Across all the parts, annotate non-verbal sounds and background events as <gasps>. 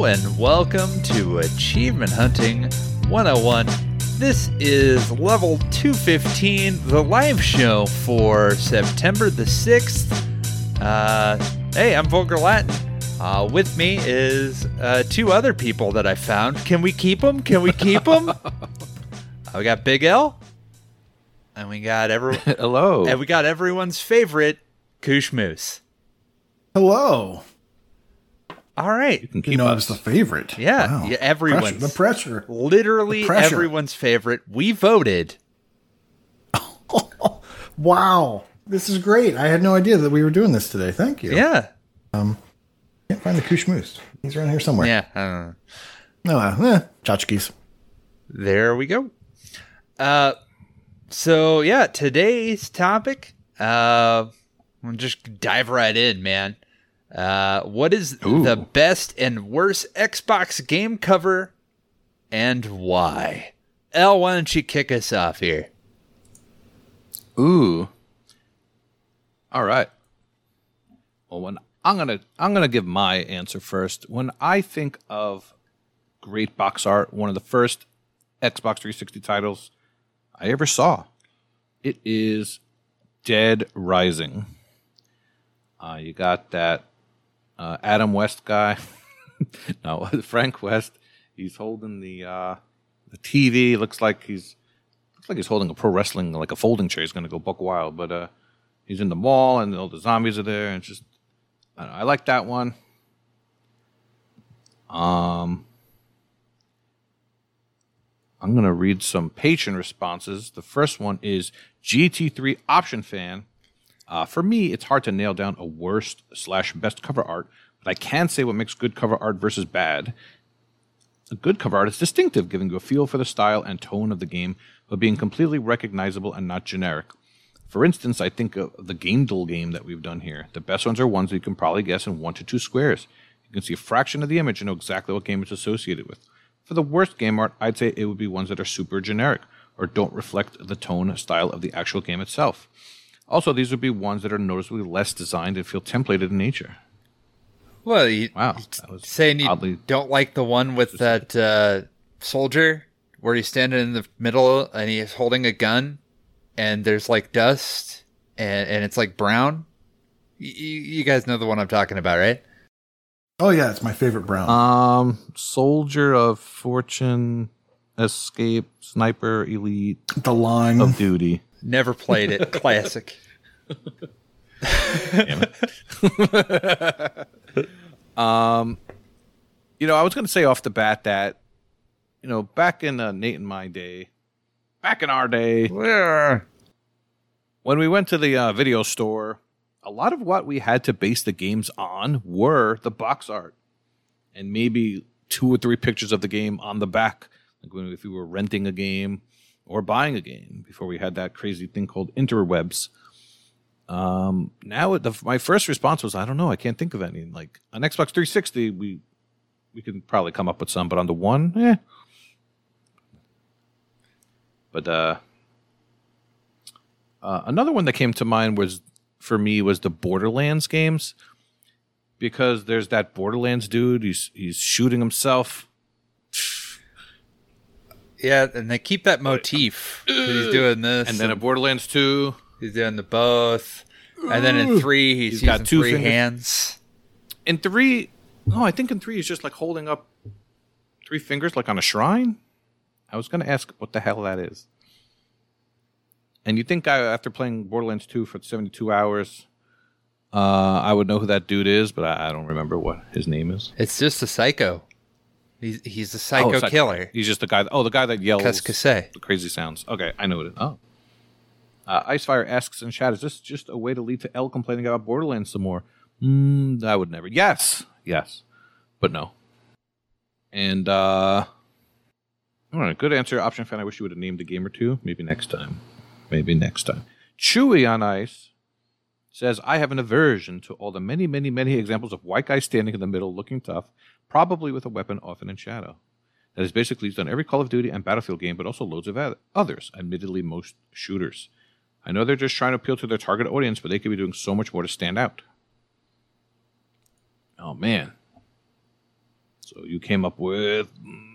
Hello, and welcome to Achievement Hunting 101. This is level 215, the live show for September the 6th. Uh, hey, I'm Vulgar Latin. Uh, with me is uh, two other people that I found. Can we keep them? Can we keep them? <laughs> we got Big L, and we got every <laughs> Hello. and we got everyone's favorite Koosh Moose. Hello. All right, You can You keep know, I was the favorite. Yeah, Wow. yeah, everyone's. Pressure, the pressure. literally The pressure. everyone's favorite. We voted. <laughs> Wow. This is great. I had no idea that we were doing this today. Thank you. Yeah, Can't find the Koosh Moose. He's around here somewhere. yeah. I don't know. No, uh, eh, tchotchkes. There we go. Uh, so yeah, today's topic. Uh, we'll just dive right in, man. Uh, what is Ooh. the best and worst Xbox game cover, and why? L, why don't you kick us off here? Ooh. All right. Well, when I'm gonna I'm gonna give my answer first. When I think of great box art, one of the first Xbox 360 titles I ever saw, it is Dead Rising. Uh, you got that uh, Adam West guy. <laughs> no, <laughs> Frank West. He's holding the uh, the TV. Looks like he's looks like he's holding a pro wrestling like a folding chair. He's gonna go buck wild, but uh, he's in the mall and all the zombies are there, and just I, know, I like that one. Um, I'm gonna read some patron responses. The first one is GT3 Option Fan. Uh, for me, it's hard to nail down a worst slash best cover art, but I can say what makes good cover art versus bad. A good cover art is distinctive, giving you a feel for the style and tone of the game, but being completely recognizable and not generic. For instance, I think of the Gaindle game that we've done here. The best ones are ones that you can probably guess in one to two squares. You can see a fraction of the image and know exactly what game it's associated with. For the worst game art, I'd say it would be ones that are super generic or don't reflect the tone style of the actual game itself. Also, these would be ones that are noticeably less designed and feel templated in nature. Well, you, Wow, that was saying you don't like the one with that uh, soldier where he's standing in the middle and he's holding a gun and there's like dust and, and it's like brown. Y- y- you guys know the one I'm talking about, right? Oh, yeah, it's my favorite brown. Um, Soldier of Fortune, Escape, Sniper, Elite, the line. of Duty. Never played it. <laughs> Classic. <laughs> Um, you know, I was going to say off the bat that, you know, back in uh, Nate and my day, back in our day, when we went to the uh, video store, a lot of what we had to base the games on were the box art and maybe two or three pictures of the game on the back, like when if you were renting a game or buying a game before we had that crazy thing called interwebs. Um, now the, my first response was, I don't know, I can't think of any. Like on Xbox 360, we we can probably come up with some, but on the one, eh. But uh, uh, another one that came to mind was for me was the Borderlands games because there's that Borderlands dude. He's he's shooting himself. Yeah, and they keep that motif. 'cause He's doing this, And then a Borderlands 2. he's doing the both, and then in three he's, He's got two three fingers. hands. In 3, no, I think in 3 he's just like holding up three fingers like on a shrine. I was going to ask what the hell that is. And you think I, after playing Borderlands 2 for 72 hours, uh, I would know who that dude is, but I, I don't remember what his name is. It's just a psycho. He's he's a psycho Oh, killer. He's just the guy. oh, the guy that yells Cascase. the crazy sounds. Okay, I know what it is. Oh. Uh, Icefire asks in chat, is this just a way to lead to L complaining about Borderlands some more? Mm, I would never. Yes, yes, but no. And uh, all right, good answer, option fan. I wish you would have named a game or two. Maybe next time. Maybe next time. Chewy on ice says, I have an aversion to all the many, many, many examples of white guys standing in the middle looking tough, probably with a weapon often in shadow. That is basically used on every Call of Duty and Battlefield game, but also loads of others, admittedly, most shooters. I know they're just trying to appeal to their target audience, but they could be doing so much more to stand out. Oh, man. So you came up with mm,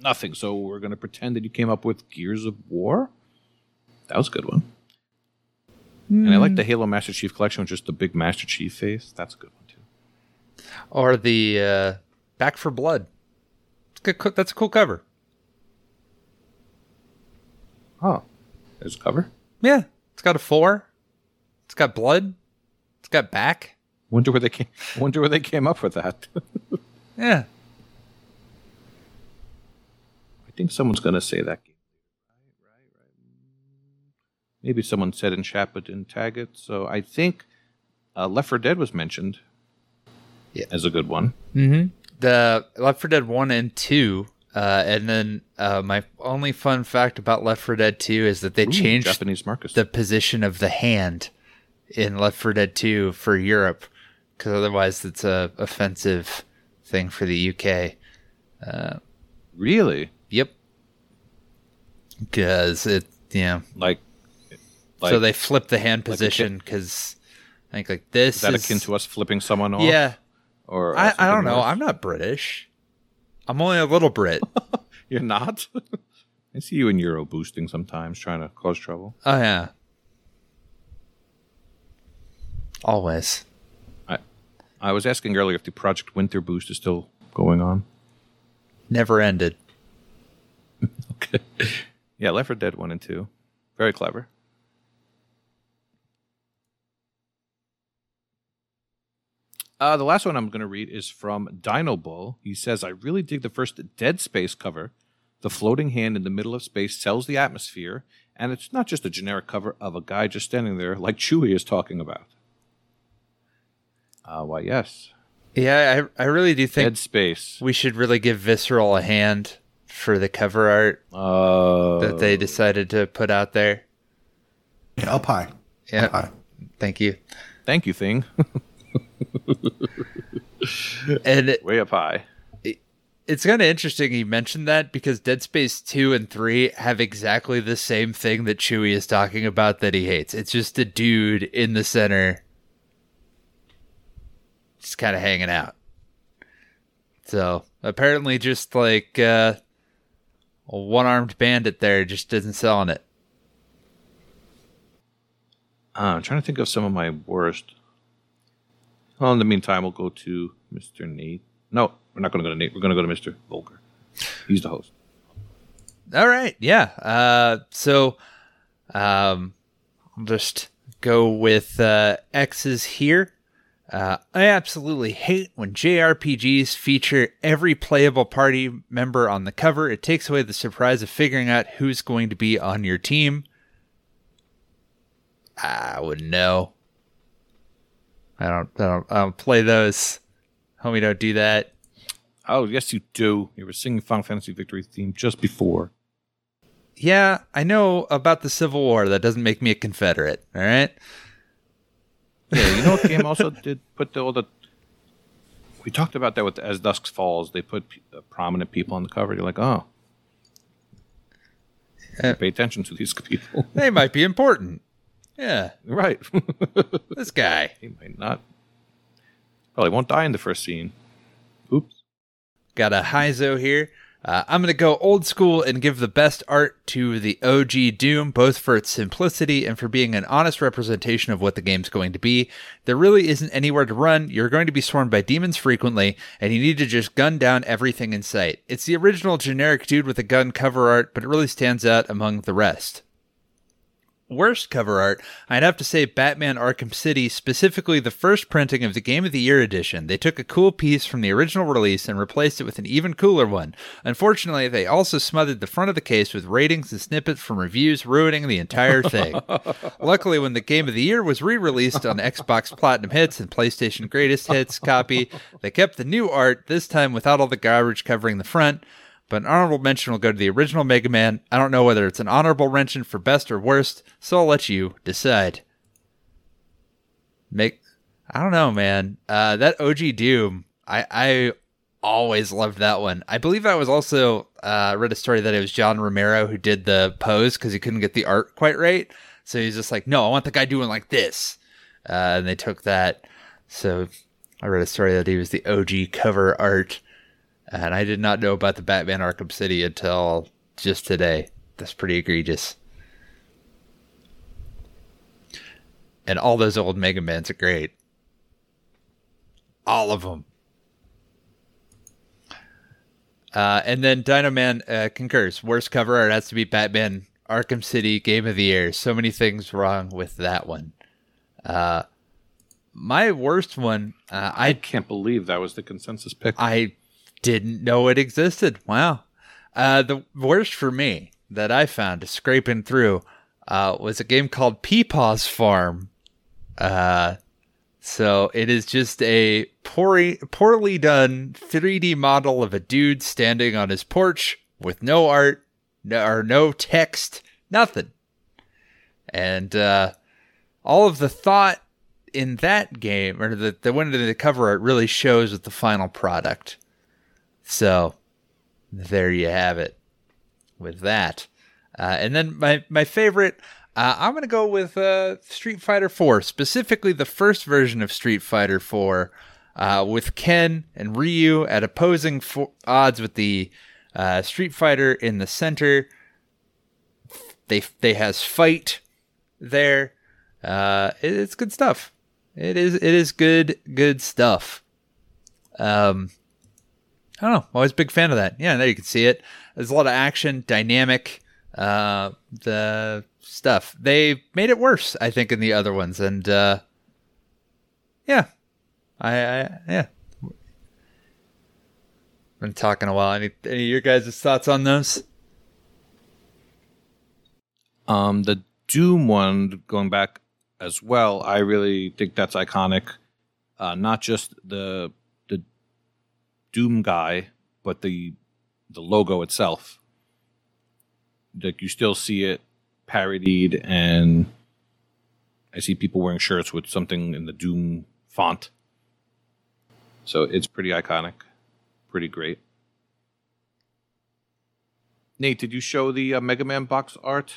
nothing. So we're going to pretend that you came up with Gears of War. That was a good one. And I like the Halo Master Chief collection with just the big Master Chief face. That's a good one too. Or the uh, Back 4 Blood. Good, that's a cool cover. Oh, there's a cover. Yeah, it's got a four. It's got blood. It's got back. Wonder where they came. Wonder where they came up with that. <laughs> Yeah. I think someone's going to say that. Game. Maybe someone said in chat but didn't tag it. So I think uh, Left 4 Dead was mentioned Yeah. as a good one. Mm-hmm. The Left 4 Dead 1 and 2. Uh, and then uh, my only fun fact about Left 4 Dead 2 is that they Ooh, changed Japanese Marcus. the position of the hand in Left 4 Dead 2 for Europe because otherwise it's a offensive thing for the UK. really? Yep. Because it, yeah. Like, like so they flip the hand position because I think like this is that is akin to us flipping someone off? yeah. Or I, I don't know. worse? I'm not British. I'm only a little Brit. <laughs> You're not. <laughs> I see you in Euro boosting sometimes, trying to cause trouble. oh yeah. Always. I, I was asking earlier if the Project Winter boost is still going on. Never ended. <laughs> Okay. Yeah, Left 4 Dead 1 and 2. Very clever. Uh, the last one I'm going to read is from Dino Bull. He says, I really dig the first Dead Space cover. The floating hand in the middle of space sells the atmosphere, and it's not just a generic cover of a guy just standing there like Chewie is talking about. Uh, why, yes. Yeah, I I really do think Dead Space. we should really give Visceral a hand for the cover art Uh, that they decided to put out there. Yeah, up high. Yeah. Up high. Thank you. Thank you, Thing. <laughs> <laughs> And it, Way up high. it's kind of interesting you mentioned that because Dead Space 2 and 3 have exactly the same thing that Chewie is talking about that he hates. It's just a dude in the center just kind of hanging out. So, apparently just like uh, a one-armed bandit there just isn't selling it. Uh, I'm trying to think of some of my worst. Well, in the meantime, we'll go to Mr. Nate. No, we're not going to go to Nate. We're going to go to Mr. Volker. He's the host. All right, yeah. Uh, so, um, I'll just go with uh, X's here. Uh, I absolutely hate when JRPGs feature every playable party member on the cover. It takes away the surprise of figuring out who's going to be on your team. I wouldn't know. I don't. I don't. I don't play those. Homie, don't do that. Oh, yes, you do. You were singing Final Fantasy Victory theme just before. Yeah, I know about the Civil War. That doesn't make me a Confederate. All right. Yeah, you know what <laughs> game also did put the, all the. We talked about that with As Dusk Falls. They put p- uh, prominent people on the cover. You're like, oh. Uh, Pay attention to these <laughs> people. They might be important. Yeah, right. <laughs> this guy. he might not. Probably won't die in the first scene. Oops. Got a Heizo here. Uh, I'm going to go old school and give the best art to the OG Doom, both for its simplicity and for being an honest representation of what the game's going to be. There really isn't anywhere to run. You're going to be swarmed by demons frequently, and you need to just gun down everything in sight. It's the original generic dude with a gun cover art, but it really stands out among the rest. Worst cover art, I'd have to say Batman Arkham City, specifically the first printing of the Game of the Year edition. They took a cool piece from the original release and replaced it with an even cooler one. Unfortunately, they also smothered the front of the case with ratings and snippets from reviews, ruining the entire thing. <laughs> Luckily, when the Game of the Year was re released on Xbox Platinum Hits and PlayStation Greatest Hits copy, they kept the new art, this time without all the garbage covering the front. But an honorable mention will go to the original Mega Man. I don't know whether it's an honorable mention for best or worst, so I'll let you decide. Make I don't know, man. Uh, that OG Doom, I I always loved that one. I believe I was also uh, read a story that it was John Romero who did the pose because he couldn't get the art quite right. So he's just like, no, I want the guy doing like this, uh, and they took that. So I read a story that he was the OG cover art, and I did not know about the Batman Arkham City until just today. That's pretty egregious. And all those old Mega Mans are great. All of them. Uh, and then Dynoman uh, concurs. Worst cover art has to be Batman Arkham City Game of the Year. So many things wrong with that one. Uh, my worst one, uh, I I can't believe that was the consensus pick. I didn't know it existed. Wow. Uh, the worst for me that I found scraping through uh, was a game called Peepaw's Farm. Uh, so it is just a poorly, poorly done 3D model of a dude standing on his porch with no art no, or no text, nothing. And uh, all of the thought in that game, or the, the one in the cover art, really shows with the final product. So there you have it with that. Uh, and then my, my favorite, uh, I'm going to go with uh, Street Fighter 4, specifically the first version of Street Fighter 4, uh, with Ken and Ryu at opposing fo- odds with the uh, Street Fighter in the center. They they has fight there. Uh, it- it's good stuff. It is it is good good stuff. Um, I don't know. Always a big fan of that. Yeah, there you can see it. There's a lot of action, dynamic, uh, the stuff. They made it worse, I think, in the other ones, and uh, yeah, I, I yeah. Been talking a while. Any any of your guys' thoughts on those? Um, the Doom one, going back as well, I really think that's iconic. Uh, not just the Doom guy, but the the logo itself. Like you still see it parodied, and I see people wearing shirts with something in the Doom font. So it's pretty iconic, pretty great. Nate, did you show the uh, Mega Man box art?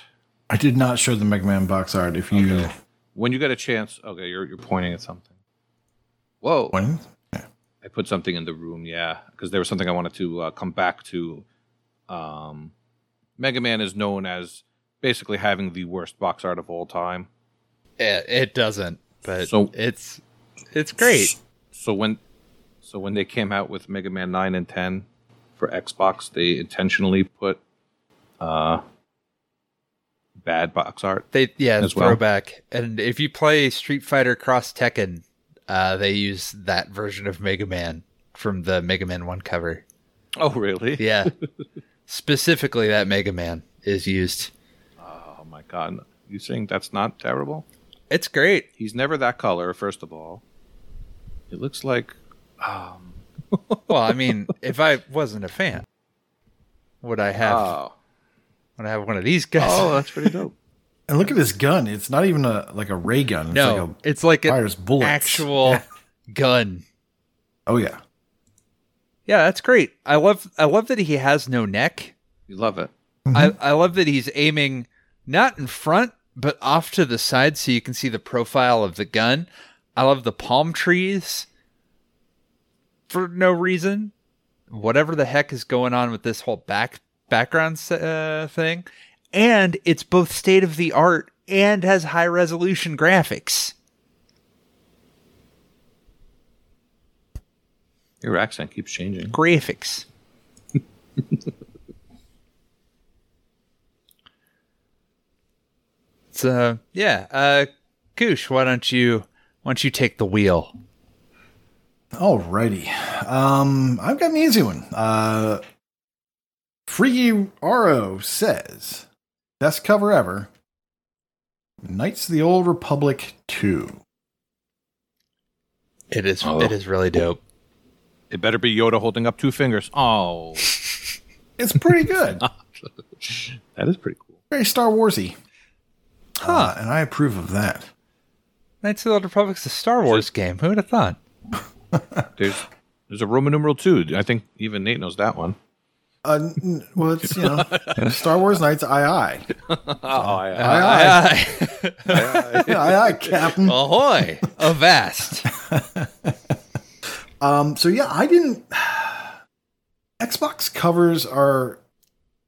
I did not show the Mega Man box art. If you Okay. When you get a chance, okay, you're you're pointing at something. Whoa! when I put something in the room, yeah, because there was something I wanted to uh, come back to. Um, Mega Man is known as basically having the worst box art of all time. It, it doesn't, but So- it's it's great. So when, so when they came out with Mega Man nine and ten for Xbox, they intentionally put uh, bad box art. They yeah, as well. And if you play Street Fighter Cross Tekken, uh, they use that version of Mega Man from the Mega Man One cover. Oh, really? Yeah, <laughs> specifically that Mega Man is used. Oh my god! You saying that's not terrible? It's great. He's never that color. First of all, it looks like um, <laughs> Well, I mean, if I wasn't a fan, would I have oh, would I have one of these guys? oh, that's pretty dope. <laughs> and look at this gun. It's not even a like a ray gun. It's no, like a, it's like an fires bullets. actual gun. oh yeah. Yeah, that's great. I love I love that he has no neck. You love it. I, I love that he's aiming not in front, but off to the side so you can see the profile of the gun. I love the palm trees for no reason. Whatever the heck is going on with this whole back background uh, thing, and it's both state of the art and has high resolution graphics. Your accent keeps changing. graphics. <laughs> so yeah, uh, Koosh, why don't you why don't you take the wheel? Alrighty. Um, I've got an easy one. Uh, Freaky Aro says, best cover ever. Knights of the Old Republic 2. It is Oh. it is really dope. It better be Yoda holding up two fingers. Oh, <laughs> It's pretty good. <laughs> that is pretty cool. Very Star Warsy. Huh. Uh, and I approve of that. Knights of the Old Republic's a Star Wars game. Who would have thought? <laughs> There's there's a Roman numeral two. I think even Nate knows that one. Uh, well, it's, you know, <laughs> Star Wars Knights, aye aye. Oh, I, Aye aye. Aye, aye aye, <laughs> Captain. Ahoy! Avast! <laughs> Um, so yeah, I didn't. <sighs> Xbox covers are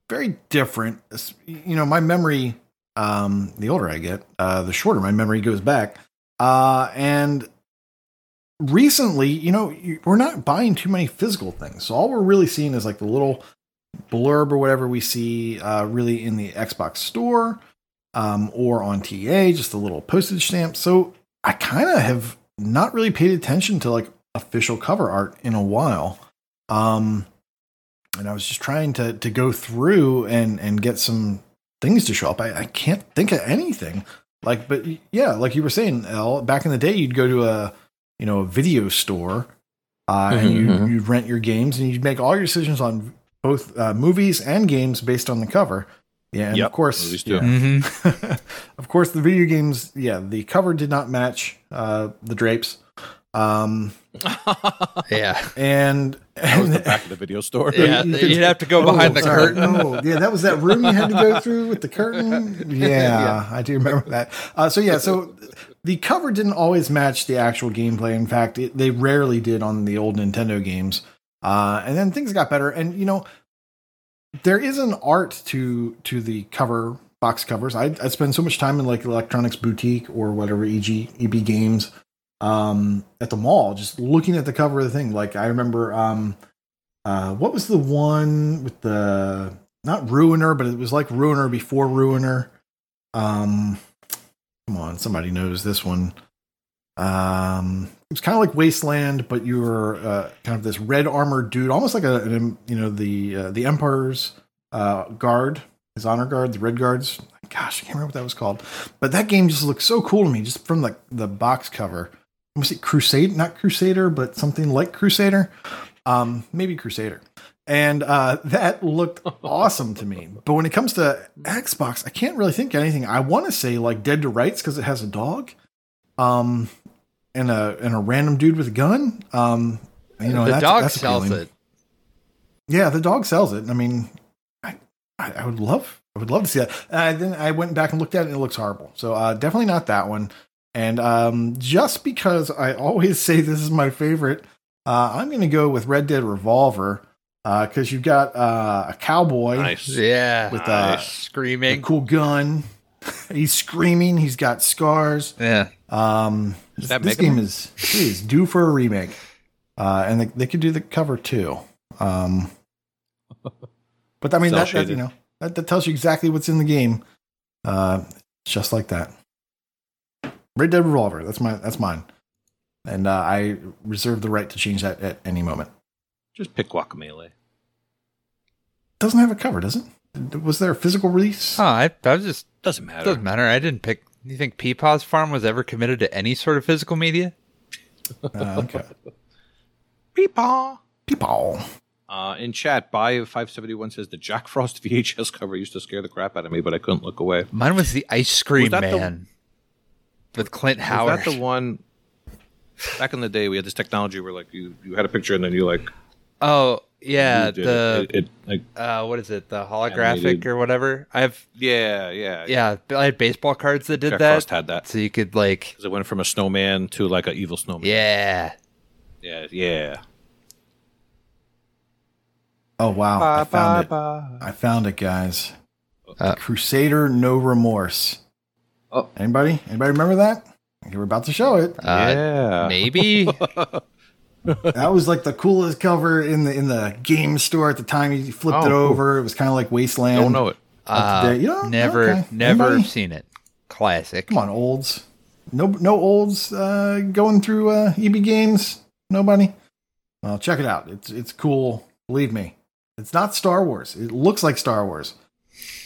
very different. You know, my memory. Um, the older I get, uh, the shorter my memory goes back. Uh, and recently, you know, we're not buying too many physical things. So all we're really seeing is like the little blurb or whatever we see, uh, really in the Xbox store, um, or on TA, just a little postage stamp. So I kind of have not really paid attention to like official cover art in a while. Um, and I was just trying to to go through and and get some things to show up. I, I can't think of anything. Like, but yeah, like you were saying, El, back in the day, you'd go to a you know a video store, uh, and you Mhm. you'd rent your games, and you'd make all your decisions on both uh, movies and games based on the cover. Yeah, and Yep, of course, yeah. Mm-hmm. <laughs> of course, the video games, yeah, the cover did not match uh, the drapes. Um, <laughs> Yeah. and, That was the back of the video store. Yeah, you <laughs> could- you'd have to go Oh, behind the sorry. curtain. Oh, yeah, that was that room you had to go through with the curtain. Yeah, I do remember that. Uh, so yeah, so the cover didn't always match the actual gameplay. In fact, it, they rarely did on the old Nintendo games. Uh, and then things got better. And you know, there is an art to to the cover box covers. I I spend so much time in like electronics boutique or whatever EG EB games um at the mall just looking at the cover of the thing like i remember um uh what was the one with the not ruiner but it was like ruiner before ruiner um come on somebody knows this one um it was kind of like wasteland but you were uh, kind of this red armored dude almost like a an, you know the uh, the emperor's uh guard his honor guard the red guards. Gosh i can't remember what that was called. But that game just looked so cool to me just from the the box cover. Was it crusade not crusader but something like crusader? Um maybe crusader. And uh that looked <laughs> awesome to me. But when it comes to xbox i can't really think of anything. I want to say like dead to rights because it has a dog. Um and a and a random dude with a gun um you know the that's, dog that's sells appealing. it. Yeah, the dog sells it. I mean, I, I, I would love, I would love to see that. And then I went back and looked at it, and it looks horrible. So uh, definitely not that one. And um, just because I always <laughs> say this is my favorite, uh, I'm going to go with Red Dead Revolver because you've got uh, a cowboy Nice. Yeah. with uh, a screaming. cool gun. <laughs> He's screaming. He's got scars. Yeah. Um, Is this that this game Man? is is due for a remake, uh, and they, they could do the cover too. Um, <laughs> but I mean that, that you know that, that tells you exactly what's in the game, uh, just like that. Red Dead Revolver. That's my that's mine, and uh, I reserve the right to change that at any moment. Just pick Guacamelee. Doesn't have a cover, does it? Was there a physical release? Oh, I, I was just Doesn't matter. doesn't matter. I didn't pick. You think Peepaw's Farm was ever committed to any sort of physical media? <laughs> Uh, okay. Peepaw. People. Uh, in chat, by 571 says the Jack Frost <laughs> VHS cover used to scare the crap out of me, but I couldn't look away. Mine was the Ice Cream that the- Man with Clint Was Howard. that the one? Back in the day, we had this technology where, like, you, you had a picture and then you like oh yeah, the It- it- like, uh, what is it? The holographic Animated. or whatever. I have yeah, yeah, yeah. I had baseball cards that did Jack that, Frost had that so you could like because it went from a snowman to like an evil snowman. yeah. yeah, yeah. Oh wow! I found it. bye. I found it, guys. Uh, Crusader No Remorse. Oh. Anybody? Anybody remember that? You were about to show it. Uh, yeah, Maybe <laughs> That was like the coolest cover in the in the game store at the time. You flipped Oh, it cool. over. It was kind of like Wasteland. don't know it. uh. You don't- never okay. never Anybody? seen it. Classic. Come on, olds. No, no olds uh, going through uh, EB games. Nobody. Well, check it out. It's it's cool. Believe me. It's not Star Wars. It looks like Star Wars,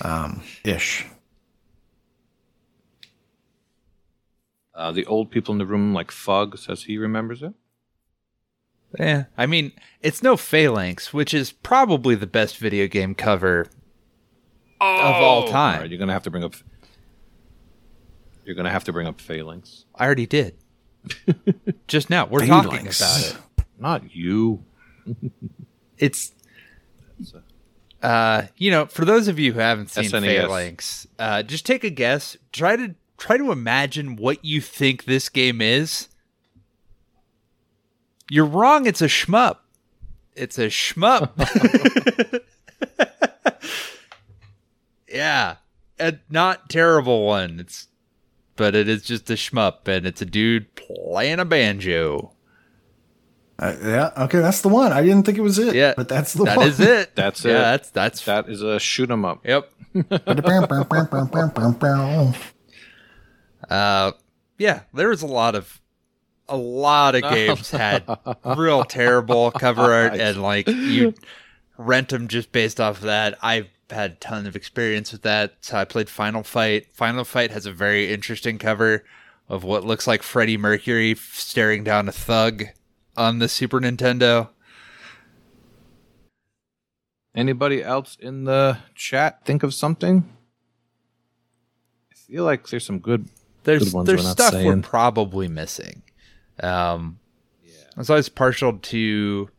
um, ish. Uh, the old people in the room, like Fug, says he remembers it. Yeah, I mean, it's no Phalanx, which is probably the best video game cover of all All time. right, you're gonna have to bring up. You're gonna have to bring up Phalanx. I already did. <laughs> Just now, we're talking about it. Not you. <laughs> It's, uh, you know, for those of you who haven't seen SNES. Phalanx, uh, just take a guess. Try to try to imagine what you think this game is. You're wrong. It's a shmup. It's a shmup. <laughs> <laughs> yeah, a not terrible one. It's, but it is just a shmup, and it's a dude playing a banjo. Uh, yeah, okay, that's the one. I didn't think it was it. Yeah, but that's the That one. is it. <laughs> That's yeah, it. That's that's That is a shoot 'em up. Yep. Uh, yeah, there was a lot of a lot of games had <laughs> real terrible cover art, and like you rent them just based off of that. I've had a ton of experience with that. So I played Final Fight. Final Fight has a very interesting cover of what looks like Freddie Mercury staring down a thug on the Super Nintendo. Anybody else in the chat think of something? I feel like there's some good. There's Good ones there's stuff we're probably missing. Um, I was always partial to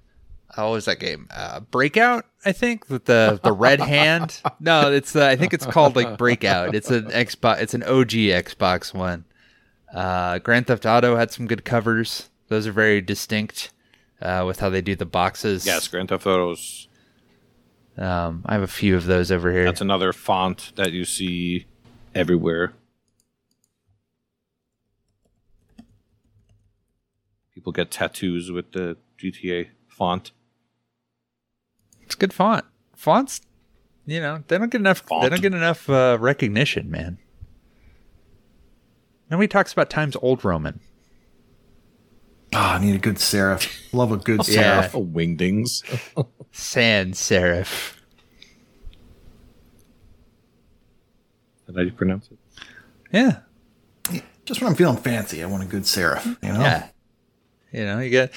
how was that game? Uh, Breakout, I think with the the red hand. <laughs> No, it's uh, I think it's called like Breakout. It's an Xbox. It's an OG Xbox one. Uh, Grand Theft Auto had some good covers. Those are very distinct uh, with how they do the boxes. Yes, Grand Theft Autos. Um, I have a few of those over here. That's another font that you see everywhere. People get tattoos with the GTA font. It's a good font. Fonts, you know, they don't get enough. They don't get enough uh, recognition, man. Nobody talks about Times Old Roman. Oh, I need a good serif. Love a good <laughs> Yeah. serif. Oh, wingdings. <laughs> Sans serif. Did I pronounce it? Yeah, Just when I'm feeling fancy, I want a good serif. You know? yeah. You know, you get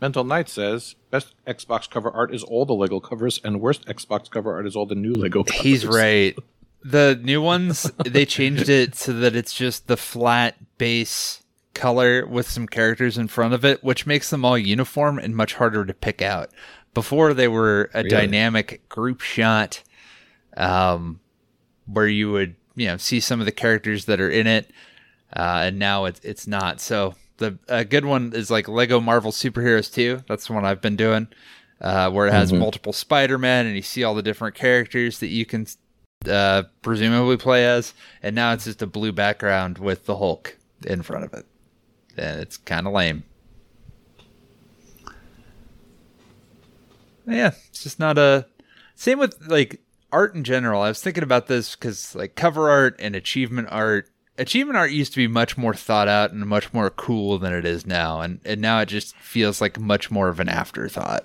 Mental Knight says best Xbox cover art is all the Lego covers, and worst Xbox cover art is all the new Lego covers. He's right. The new ones, <laughs> they changed it so that it's just the flat base color with some characters in front of it, which makes them all uniform and much harder to pick out. Before they were a dynamic group shot, um, where you would you know see some of the characters that are in it, uh, and now it's it's not. So the a good one is like Lego Marvel Superheroes 2. That's the one I've been doing, uh, where it has multiple Spider Man, and you see all the different characters that you can uh, presumably play as. And now it's just a blue background with the Hulk in front of it, and it's kind of lame. Yeah, it's just not a. Same with like art in general. I was thinking about this because like cover art and achievement art. Achievement art used to be much more thought out and much more cool than it is now, and and now it just feels like much more of an afterthought.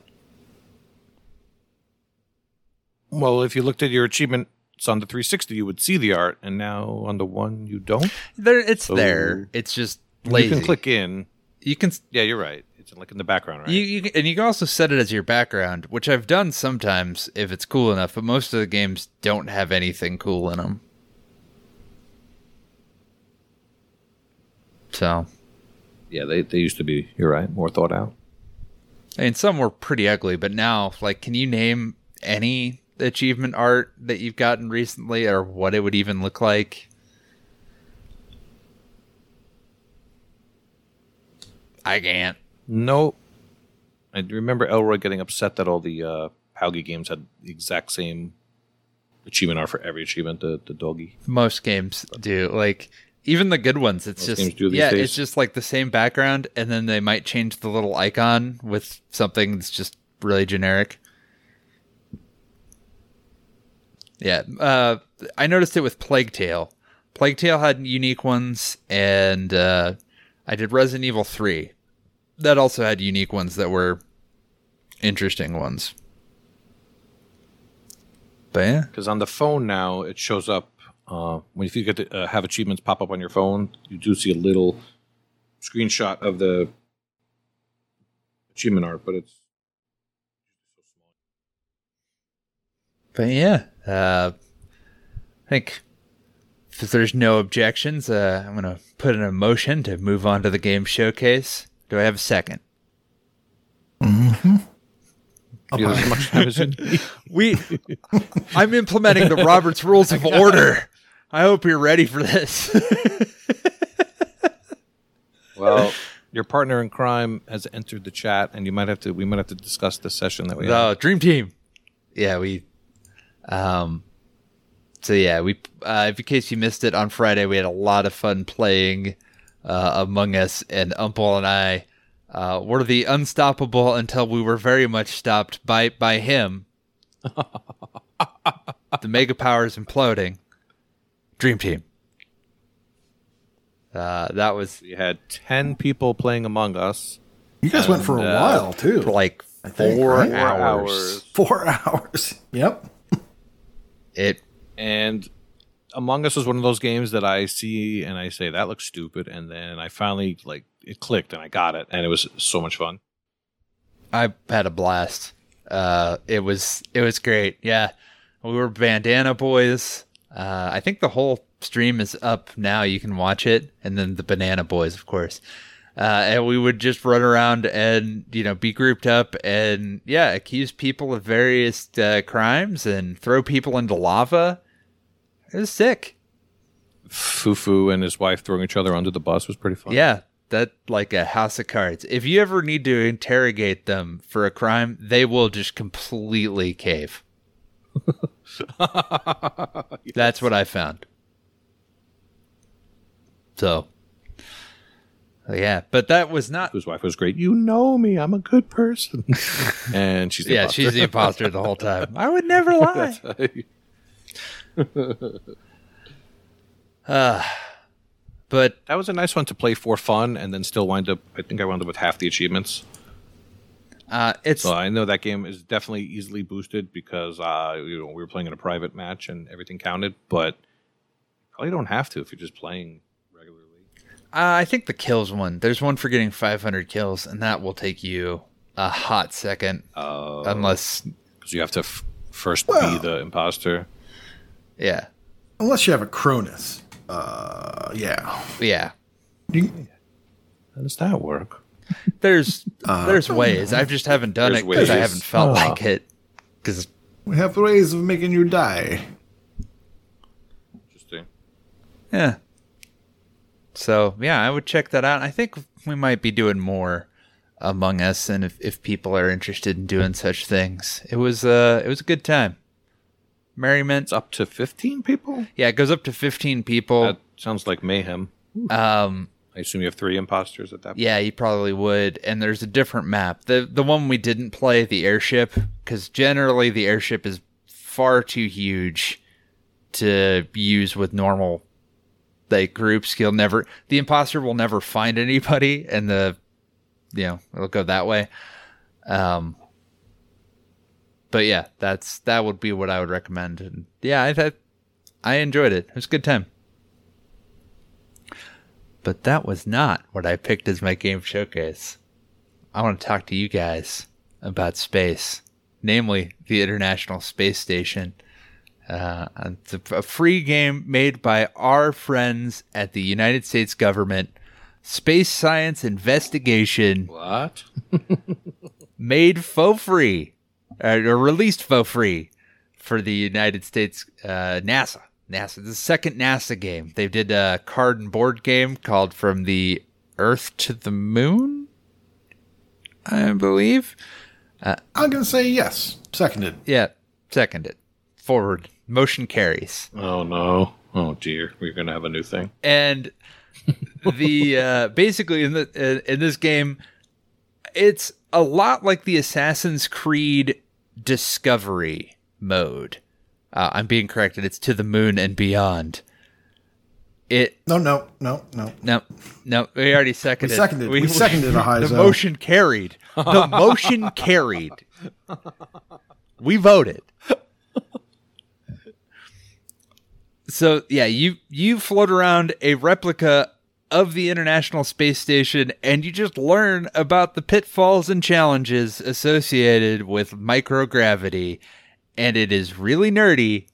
well, if you looked at your achievements on the 360, you would see the art, and now on the one you don't. There, it's So- there. It's just lazy. You can click in. You can Yeah, you're right. It's like in the background, right? You, you can- and you can also set it as your background, which I've done sometimes if it's cool enough. But most of the games don't have anything cool in them. So, yeah, they, they used to be. You're right. More thought out. Mean, some were pretty ugly, but now, like, can you name any achievement art that you've gotten recently, or what it would even look like? I can't. Nope. I remember Elroy getting upset that all the uh, Paugi games had the exact same achievement art for every achievement, the, the doggy. Most games do. Like even the good ones, it's Most just games do these yeah, days. it's just like the same background, and then they might change the little icon with something that's just really generic. Yeah, uh, I noticed it with Plague Tale. Plague Tale had unique ones, and uh, I did Resident Evil Three. That also had unique ones that were interesting ones. But yeah, Because on the phone now, it shows up uh, when if you get to uh, have achievements pop up on your phone, you do see a little screenshot of the achievement art, but it's But yeah, uh, I think if there's no objections, uh, I'm going to put in a motion to move on to the game showcase. Do I have a second? Mm-hmm. you much time as you need. We, I'm implementing the Robert's Rules of <laughs> Order. I hope you're ready for this. Well, <laughs> Your partner in crime has entered the chat, and you might have to. We might have to discuss the session that we The had. Dream Team. Yeah, we. Um. So yeah, we. Uh, in case you missed it on Friday, we had a lot of fun playing uh, Among Us, and Umpel and I uh, were the unstoppable until we were very much stopped by by him. <laughs> the mega powers imploding. Dream Team. Uh, that was We had ten people playing Among Us. You guys went for a uh, while too. like think, four right? Hours. hours. Four <laughs> hours. Yep. It And Among Us was one of those games that I see and I say that looks stupid, and then I finally like it clicked and I got it, and it was so much fun. I had a blast. Uh, it was it was great. Yeah, we were bandana boys. Uh, I think the whole stream is up now. You can watch it, and then the banana boys, of course. Uh, and we would just run around and you know be grouped up and yeah, accuse people of various uh, crimes and throw people into lava. It was sick. Fufu and his wife throwing each other under the bus was pretty fun. Yeah, that like a house of cards. If you ever need to interrogate them for a crime, they will just completely cave. <laughs> <laughs> That's what I found. So, yeah, but that was not. His wife was great. You know me. I'm a good person. <laughs> and she's the Yeah, imposter. she's the imposter the whole time. I would never <laughs> lie. Ah, but that was a nice one to play for fun, and then still wind up. I think I wound up with half the achievements. Uh, it's So I know that game is definitely easily boosted because uh, you know we were playing in a private match and everything counted, but probably don't have to if you're just playing regularly. Uh, I think the kills one. There's one for getting 500 kills, and that will take you a hot second, Uh, unless because you have to f- first Well- be the imposter. yeah, Unless you have a Cronus. Uh, yeah. yeah. You, How does that work? There's there's ways. I just haven't done it because I haven't felt Oh. like it. Because we have ways of making you die. Interesting. yeah. So yeah, I would check that out. I think we might be doing more Among Us, and if, if people are interested in doing such things, it was uh it was a good time. Merriment. It's up to 15 people. Yeah, it goes up to 15 people. That sounds like mayhem. Um, I assume you have three imposters at that point. Yeah, you probably would. And there's a different map. The the one we didn't play, the airship, because generally the airship is far too huge to use with normal like groups. He'll never the imposter will never find anybody and the you know, it'll go that way. Um but yeah, that's that would be what I would recommend. And yeah, I I enjoyed it. It was a good time. But that was not what I picked as my game showcase. I want to talk to you guys about space, namely the International Space Station. Uh, it's a, a free game made by our friends at the United States government, Space Science Investigation, What? <laughs> made faux free, uh, or released faux free for the United States uh, NASA. NASA, the second NASA game. They did a card and board game called From the Earth to the Moon, I believe. I'm going to say yes. Seconded. Yeah, seconded. Forward. Motion carries. Oh no. Oh dear. We're gonna have a new thing. and the <laughs> uh, basically in the uh, in this game, it's a lot like the Assassin's Creed Discovery mode. Uh, I'm being corrected. It's to the moon and beyond. It No, no, no, no. no no we already seconded. We seconded- we seconded a <laughs> high The zone. motion carried. The <laughs> motion carried. We voted. So yeah, you you float around a replica of the International Space Station and you just learn about the pitfalls and challenges associated with microgravity and it is really nerdy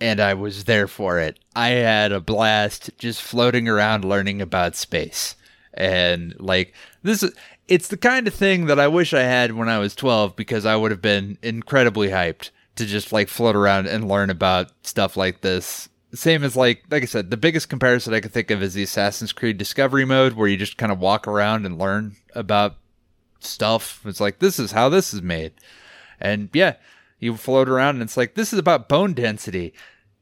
and I was there for it. I had a blast just floating around learning about space. And like this is it's the kind of thing that I wish I had when I was 12 because I would have been incredibly hyped to just like float around and learn about stuff like this same as like like I said, the biggest comparison I could think of is the Assassin's Creed Discovery mode, where you just kind of walk around and learn about stuff. It's like this is how this is made, and yeah, you float around and it's like this is about bone density.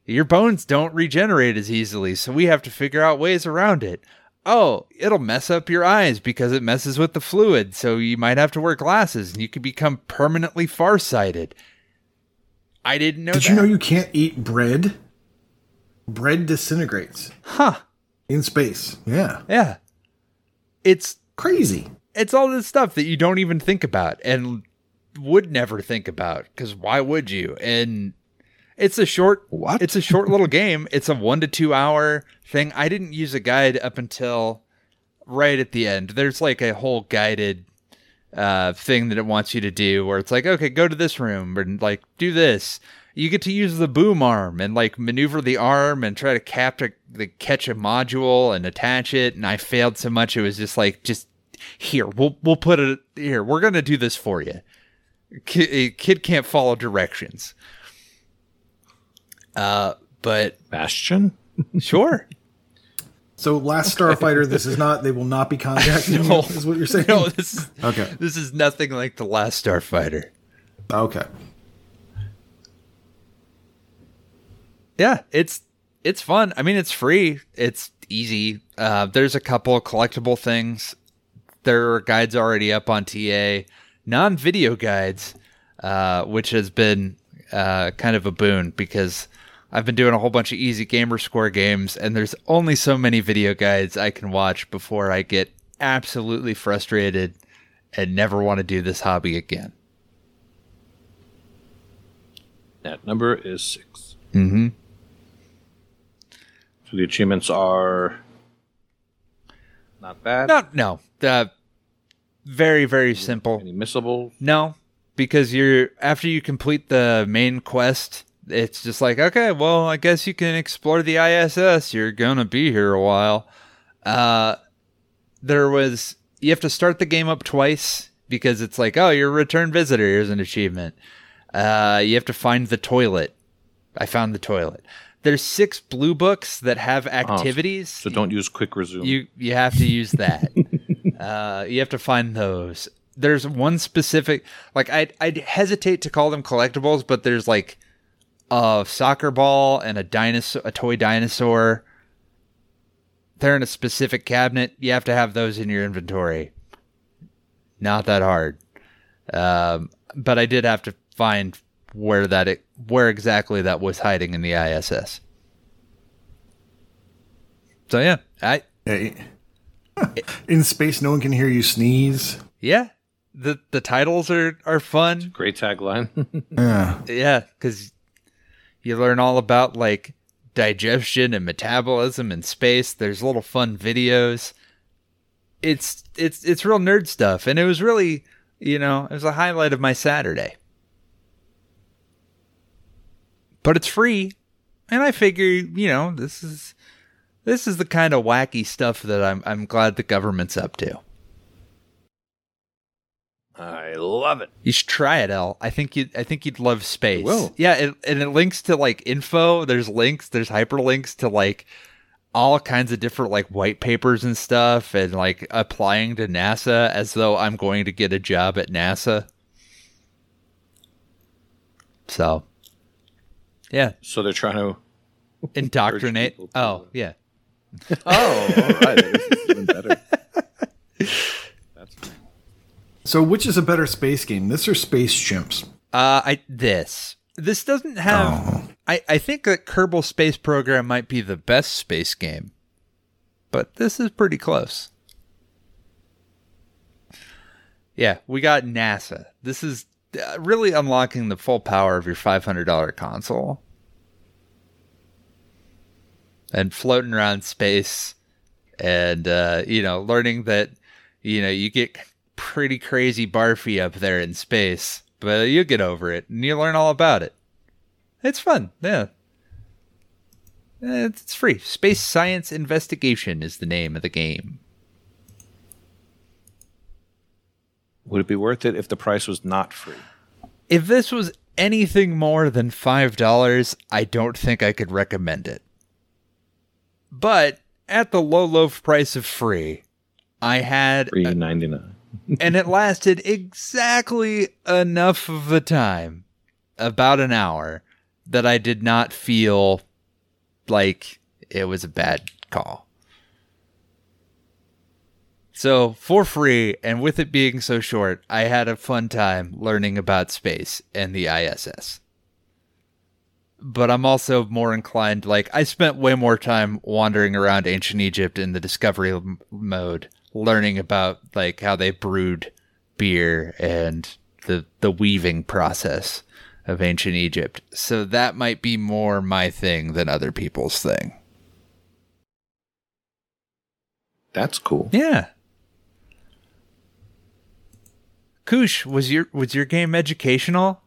Your bones don't regenerate as easily, so we have to figure out ways around it. Oh, it'll mess up your eyes because it messes with the fluid, so you might have to wear glasses and you could become permanently farsighted. I didn't know Did that. you know you can't eat bread? Bread disintegrates huh. in space. Yeah. Yeah. It's Crazy. it's all this stuff that you don't even think about and would never think about because why would you? And it's a short What? it's a short little game. It's a one to two hour thing. I didn't use a guide up until right at the end. There's like a whole guided uh, thing that it wants you to do where it's like okay go to this room and like do this. You get to use the boom arm and like maneuver the arm and try to capture the catch a module and attach it. And i failed so much it was just like just here we'll we'll put it here. We're gonna do this for you kid, a kid can't follow directions uh but Bastion? <laughs> sure So, Last Starfighter, this is not, they will not be contacting <laughs> No. you, is what you're saying? no this is Okay. this is nothing like the last starfighter Okay. yeah it's it's fun i mean it's free it's easy uh there's a couple of collectible things there are guides already up on ta non-video guides uh which has been uh kind of a boon because i've been doing a whole bunch of easy gamer score games and there's only so many video guides i can watch before i get absolutely frustrated and never want to do this hobby again That number is six. mm-hmm So the achievements are not bad. no no uh, very very simple Any missable? No, because you're after you complete the main quest, it's just like okay, well, I guess you can explore the ISS. You're gonna be here a while. Uh, there was you have to start the game up twice because it's like oh, you're a return visitor. Here's an achievement. Uh, you have to find the toilet. I found the toilet. There's six blue books that have activities. So don't use quick resume. You you have to use that. <laughs> uh, you have to find those. There's one specific like I'd I'd hesitate to call them collectibles, but there's like a soccer ball and a dinosaur, a toy dinosaur. They're in a specific cabinet. You have to have those in your inventory. Not that hard, um, but I did have to find where that it, where exactly that was hiding in the ISS. So yeah, I Hey. <laughs> In space, no one can hear you sneeze. Yeah. The the titles are are fun. Great tagline. <laughs> Yeah. Yeah, cuz you learn all about like digestion and metabolism in space. There's little fun videos. It's it's it's real nerd stuff and it was really, you know, it was a highlight of my Saturday. But it's free. And I figure, you know, this is this is the kind of wacky stuff that I'm I'm glad the government's up to. I love it. You should try it, El. I think you. I think you'd love space. will. Yeah, it, and it links to like info. There's links. There's hyperlinks to like all kinds of different like white papers and stuff, and like applying to NASA as though I'm going to get a job at NASA. So, yeah, So they're trying to. indoctrinate. Oh, yeah. <laughs> Oh, all right. This is even better. That's So, which is a better space game, this or Space Chimps? Uh, I this this doesn't have. Oh. I I think that Kerbal Space Program might be the best space game, but this is pretty close. Yeah, we got NASA. This is uh, really unlocking the full power of your five hundred dollar console, and floating around space, and uh, you know, learning that you know you get pretty crazy barfy up there in space, but you get over it and you learn all about it. It's fun, yeah. It's free. Space Science Investigation is the name of the game. Would it be worth it if the price was not free? If this was anything more than $5, I don't think I could recommend it. But at the low, low price of free, I had Three ninety nine. <laughs> and it lasted exactly enough of a time, about an hour, that I did not feel like it was a bad call. So, for free, and with it being so short, I had a fun time learning about space and the ISS. But I'm also more inclined, like, I spent way more time wandering around ancient Egypt in the discovery m- mode, learning about, like, how they brewed beer and the, the weaving process of ancient Egypt. So that might be more my thing than other people's thing. That's cool. Yeah. Koosh, was your was your game educational?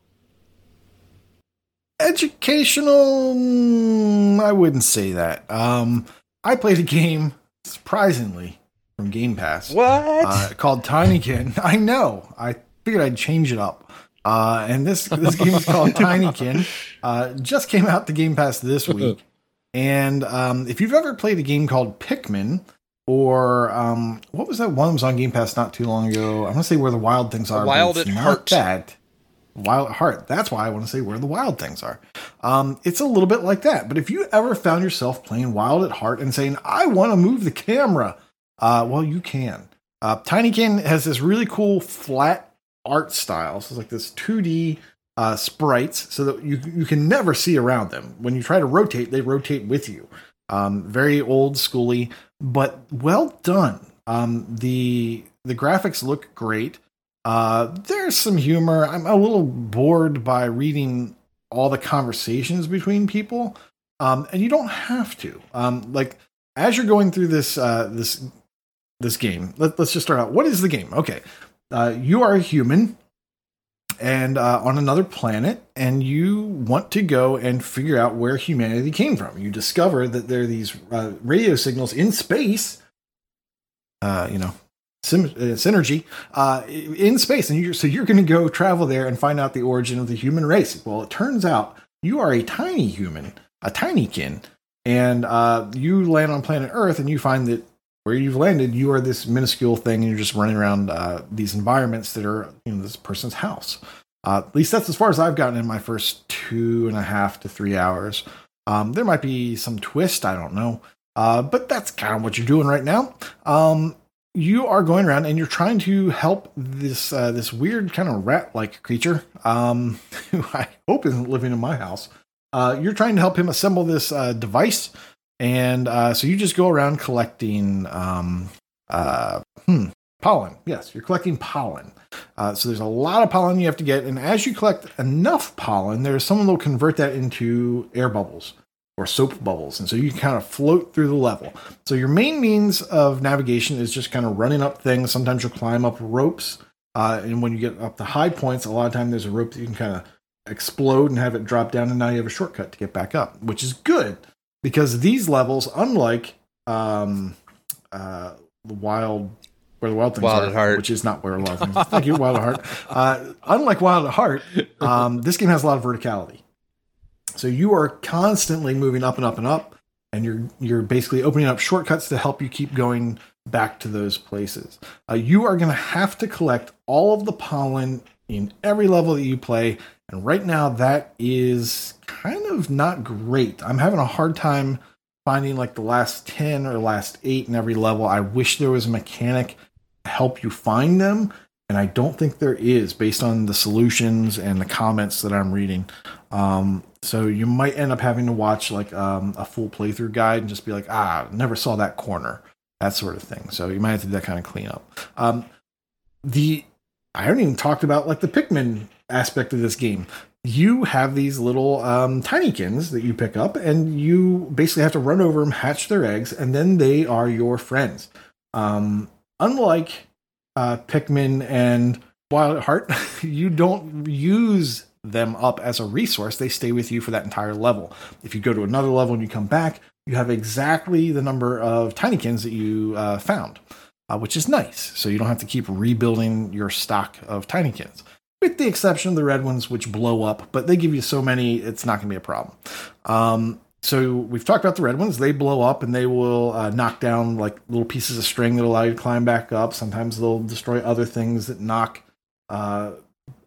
Educational, mm, I wouldn't say that. Um, I played a game, surprisingly, from Game Pass. What? uh, called Tinykin. I know. I figured I'd change it up. Uh, and this this game is called <laughs> Tinykin. Uh, just came out to Game Pass this week. And um, if you've ever played a game called Pikmin, or um, what was that one that was on Game Pass not too long ago? I want to say Where the Wild Things Are. Wild at Heart. That Wild at Heart. That's why I want to say Where the Wild Things Are. Um, it's a little bit like that. But if you ever found yourself playing Wild at Heart and saying, "I want to move the camera," uh, well, you can. Uh, Tinykin has this really cool flat art style. So it's like this 2D uh, sprites, so that you you can never see around them. When you try to rotate, they rotate with you. Um, very old schooly, but well done. Um, the the graphics look great. Uh, there's some humor. I'm a little bored by reading all the conversations between people, um, and you don't have to. Um, like as you're going through this uh, this this game, let, let's just start out. What is the game? Okay, uh, you are a human and uh, on another planet, and you want to go and figure out where humanity came from. You discover that there are these uh, radio signals in space. Uh, you know, uh, synergy uh, in space, and you're, so you're going to go travel there and find out the origin of the human race. Well, it turns out you are a tiny human, a tiny kin, and uh, you land on planet Earth, and you find that where you've landed, you are this minuscule thing, and you're just running around uh, these environments that are know this person's house. Uh, at least that's as far as I've gotten in my first two and a half to three hours. Um, there might be some twist, I don't know, uh, but that's kind of what you're doing right now. Um, you are going around and you're trying to help this uh, this weird kind of rat-like creature, um, <laughs> who I hope isn't living in my house. Uh, you're trying to help him assemble this uh, device, and uh, so you just go around collecting um, uh, hmm, pollen. Yes, you're collecting pollen. Uh, so there's a lot of pollen you have to get, and as you collect enough pollen, there's someone will convert that into air bubbles or soap bubbles, and so you can kind of float through the level. So your main means of navigation is just kind of running up things. Sometimes you'll climb up ropes, uh, and when you get up to high points, a lot of time there's a rope that you can kind of explode and have it drop down, and now you have a shortcut to get back up, which is good because these levels, unlike um, uh, the wild where the wild things Wild are, at Heart. which is not where the wild things. are. Thank you, Wild at Heart. Uh, unlike Wild at Heart, <laughs> um, this game has a lot of verticality. So you are constantly moving up and up and up, and you're you're basically opening up shortcuts to help you keep going back to those places. Uh, you are going to have to collect all of the pollen in every level that you play, and right now that is kind of not great. I'm having a hard time finding like the last 10 or last 8 in every level. I wish there was a mechanic to help you find them, and I don't think there is based on the solutions and the comments that I'm reading. Um, so you might end up having to watch like um, a full playthrough guide and just be like, ah, never saw that corner, that sort of thing. So you might have to do that kind of cleanup. Um, the I haven't even talked about like the Pikmin aspect of this game. You have these little um, tinykins that you pick up, and you basically have to run over them, hatch their eggs, and then they are your friends. Um, unlike uh, Pikmin and Wild Heart, <laughs> you don't use them up as a resource. They stay with you for that entire level. If you go to another level and you come back, you have exactly the number of tinykins that you uh, found, uh, which is nice. So you don't have to keep rebuilding your stock of tinykins, with the exception of the red ones, which blow up, but they give you so many, it's not going to be a problem. Um, so we've talked about the red ones. They blow up and they will uh, knock down like little pieces of string that allow you to climb back up. Sometimes they'll destroy other things that knock uh,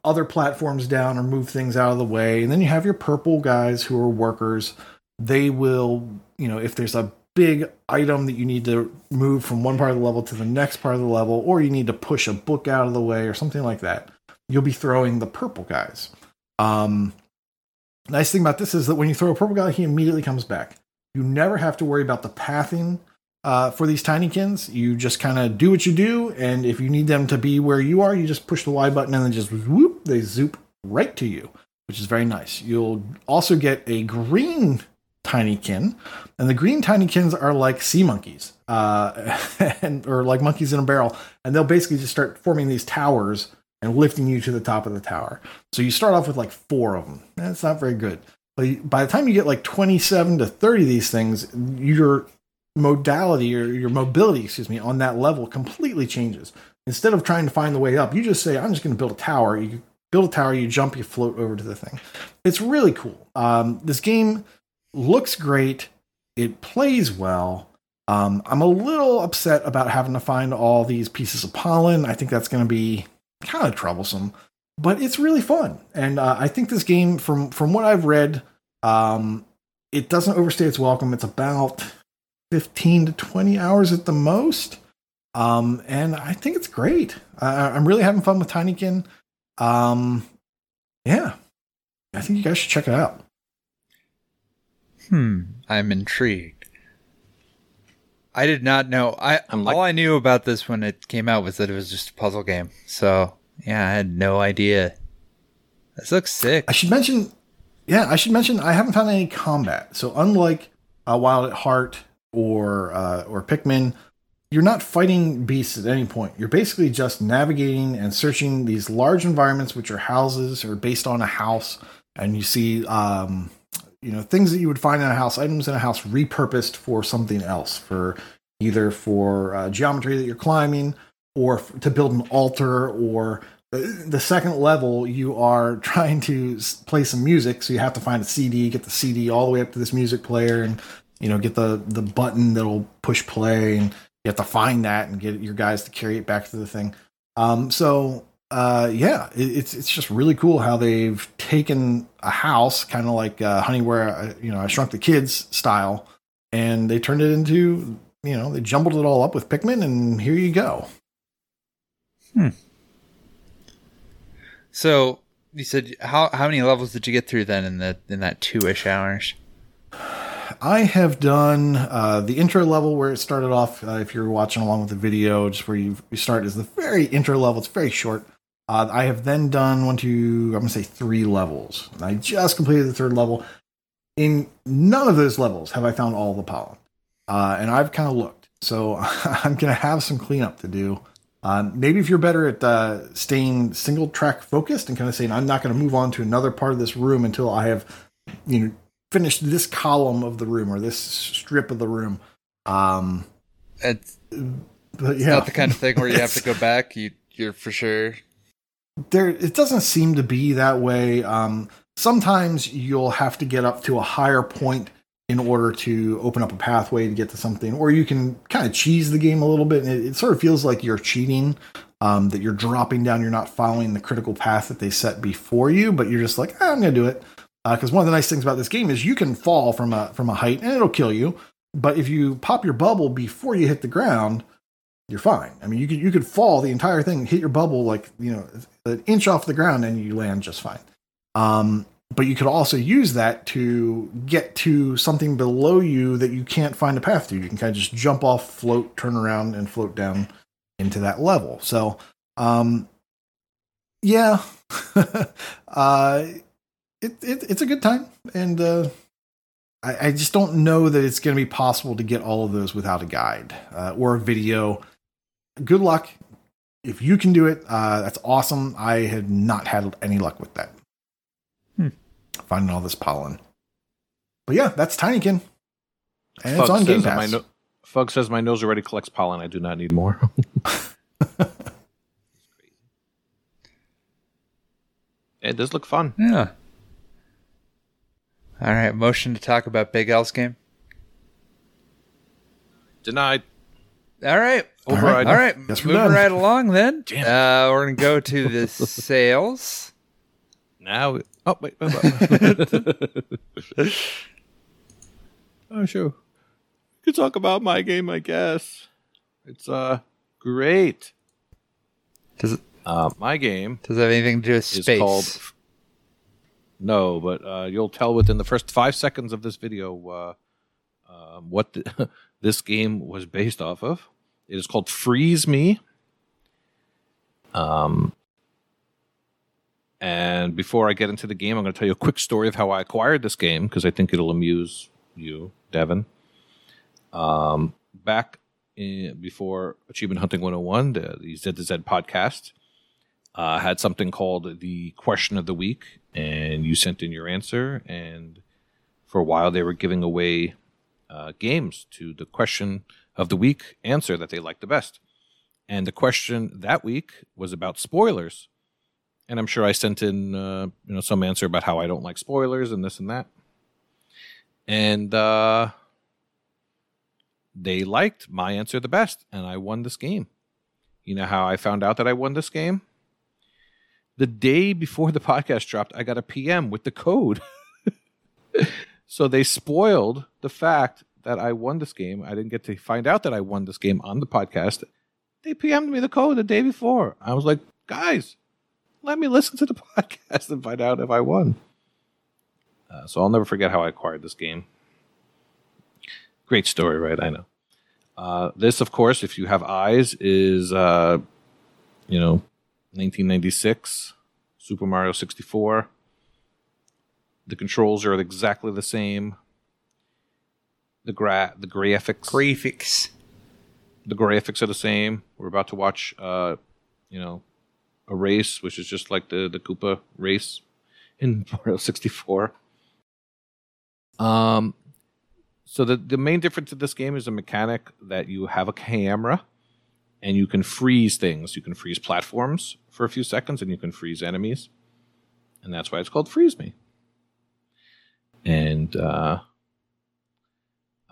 other platforms down or move things out of the way. And then you have your purple guys who are workers. They will, you know, if there's a big item that you need to move from one part of the level to the next part of the level, or you need to push a book out of the way or something like that, you'll be throwing the purple guys. Um, nice thing about this is that when you throw a purple guy, he immediately comes back. You never have to worry about the pathing uh, for these tinykins. You just kind of do what you do, and if you need them to be where you are, you just push the Y button and then just whoop, they zoop right to you, which is very nice. You'll also get a green tinykin, and the green tinykins are like sea monkeys, uh, <laughs> and or like monkeys in a barrel, and they'll basically just start forming these towers and lifting you to the top of the tower. So you start off with like four of them. That's not very good. But by the time you get like 27 to 30 of these things, your modality or your mobility, excuse me, on that level completely changes. Instead of trying to find the way up, you just say, I'm just going to build a tower. You build a tower, you jump, you float over to the thing. It's really cool. Um, this game looks great. It plays well. Um, I'm a little upset about having to find all these pieces of pollen. I think that's going to be kind of troublesome, but it's really fun. And uh, I think this game, from from what I've read, um, it doesn't overstay its welcome. It's about 15 to 20 hours at the most. Um, and I think it's great. I, I'm really having fun with Tinykin. Um, yeah, I think you guys should check it out. Hmm, I'm intrigued. I did not know. I I'm like- all I knew about this when it came out was that it was just a puzzle game. So yeah, I had no idea. This looks sick. I should mention, yeah, I should mention I haven't found any combat. So unlike uh, Wild at Heart or uh, or Pikmin, you're not fighting beasts at any point. You're basically just navigating and searching these large environments, which are houses or based on a house, and you see, um, you know, things that you would find in a house, items in a house repurposed for something else, for either for uh, geometry that you're climbing or f- to build an altar or uh, the second level you are <laughs> trying to play some music so you have to find a cd get the cd all the way up to this music player and you know get the the button that'll push play and you have to find that and get your guys to carry it back to the thing. Um so uh yeah it, it's it's just really cool how they've taken a house kind of like uh honey where I, you know i shrunk the kids style and they turned it into you know they jumbled it all up with pikmin and here you go. Hmm. So you said how how many levels did you get through then in the in that two ish hours? I have done uh, the intro level where it started off. Uh, if you're watching along with the video, just where you, start is the very intro level. It's very short. Uh, I have then done one, two, I'm gonna say three levels. I just completed the third level. In none of those levels have I found all the pollen, uh, and I've kind of looked. So <laughs> I'm gonna have some cleanup to do. Um, maybe if you're better at uh, staying single track focused and kind of saying I'm not going to move on to another part of this room until I have, you know, finished this column of the room or this strip of the room. Um, It's but yeah, not the kind of thing where you have to <laughs> go back. You you're for sure. there it doesn't seem to be that way um sometimes you'll have to get up to a higher point in order to open up a pathway to get to something or you can kind of cheese the game a little bit and it, it sort of feels like you're cheating um that you're dropping down you're not following the critical path that they set before you but you're just like ah, i'm gonna do it because one of the nice things about this game is you can fall from a from a height and it'll kill you but if you pop your bubble before you hit the ground you're fine. I mean, you could you could fall the entire thing, hit your bubble like you know an inch off the ground, and you land just fine. Um, but you could also use that to get to something below you that you can't find a path to. You can kind of just jump off, float, turn around, and float down into that level. So, um, yeah, <laughs> uh, it, it it's a good time, and uh, I, I just don't know that it's going to be possible to get all of those without a guide uh, or a video. Good luck. If you can do it, uh, that's awesome. I have not had any luck with that. Hmm. Finding all this pollen. But yeah, that's Tinykin. And Fug it's on Game that my Pass. no- Fug says my nose already collects pollen. I do not need more. <laughs> <laughs> it does look fun. Yeah. All right, motion to talk about Big L's game. Denied. All right. All right. Override. All right. Guess we're Moving done. right along then. Damn. Uh, we're going to go to the <laughs> sales. Now, oh wait, wait, wait. <laughs> oh sure, we could talk about my game. I guess it's uh great. Does it, Uh, my game does it have anything to do with is space? No, but uh, you'll tell within the first five seconds of this video uh, um, what the, <laughs> this game was based off of. It is called Freeze Me. Um, and before I get into the game, I'm going to tell you a quick story of how I acquired this game because I think it'll amuse you, Devin. Um, back in, before Achievement Hunting 101, the, the Z to Z podcast, uh, had something called the question of the week, and you sent in your answer. And for a while, they were giving away uh, games to the question of the week answer that they liked the best. And the question that week was about spoilers. And I'm sure I sent in uh, you know some answer about how I don't like spoilers and this and that. And uh, they liked my answer the best, and I won this game. You know how I found out that I won this game? The day before the podcast dropped, I got a PM with the code. <laughs> so they spoiled the fact that I won this game. I didn't get to find out that I won this game on the podcast. They PM'd me the code the day before. I was like, guys, let me listen to the <laughs> podcast and find out if I won. Uh, so I'll never forget how I acquired this game. Great story, right? I know. Uh, this, of course, if you have eyes, is uh, you know 1996, Super Mario 64. The controls are exactly the same. The gra- the graphics Graphics. the graphics are the same. We're about to watch uh, you know, a race which is just like the the Koopa race in <laughs> Mario 64. Um so the the main difference of this game is a mechanic that you have a camera and you can freeze things. You can freeze platforms for a few seconds, and you can freeze enemies, and that's why it's called Freeze Me. And uh,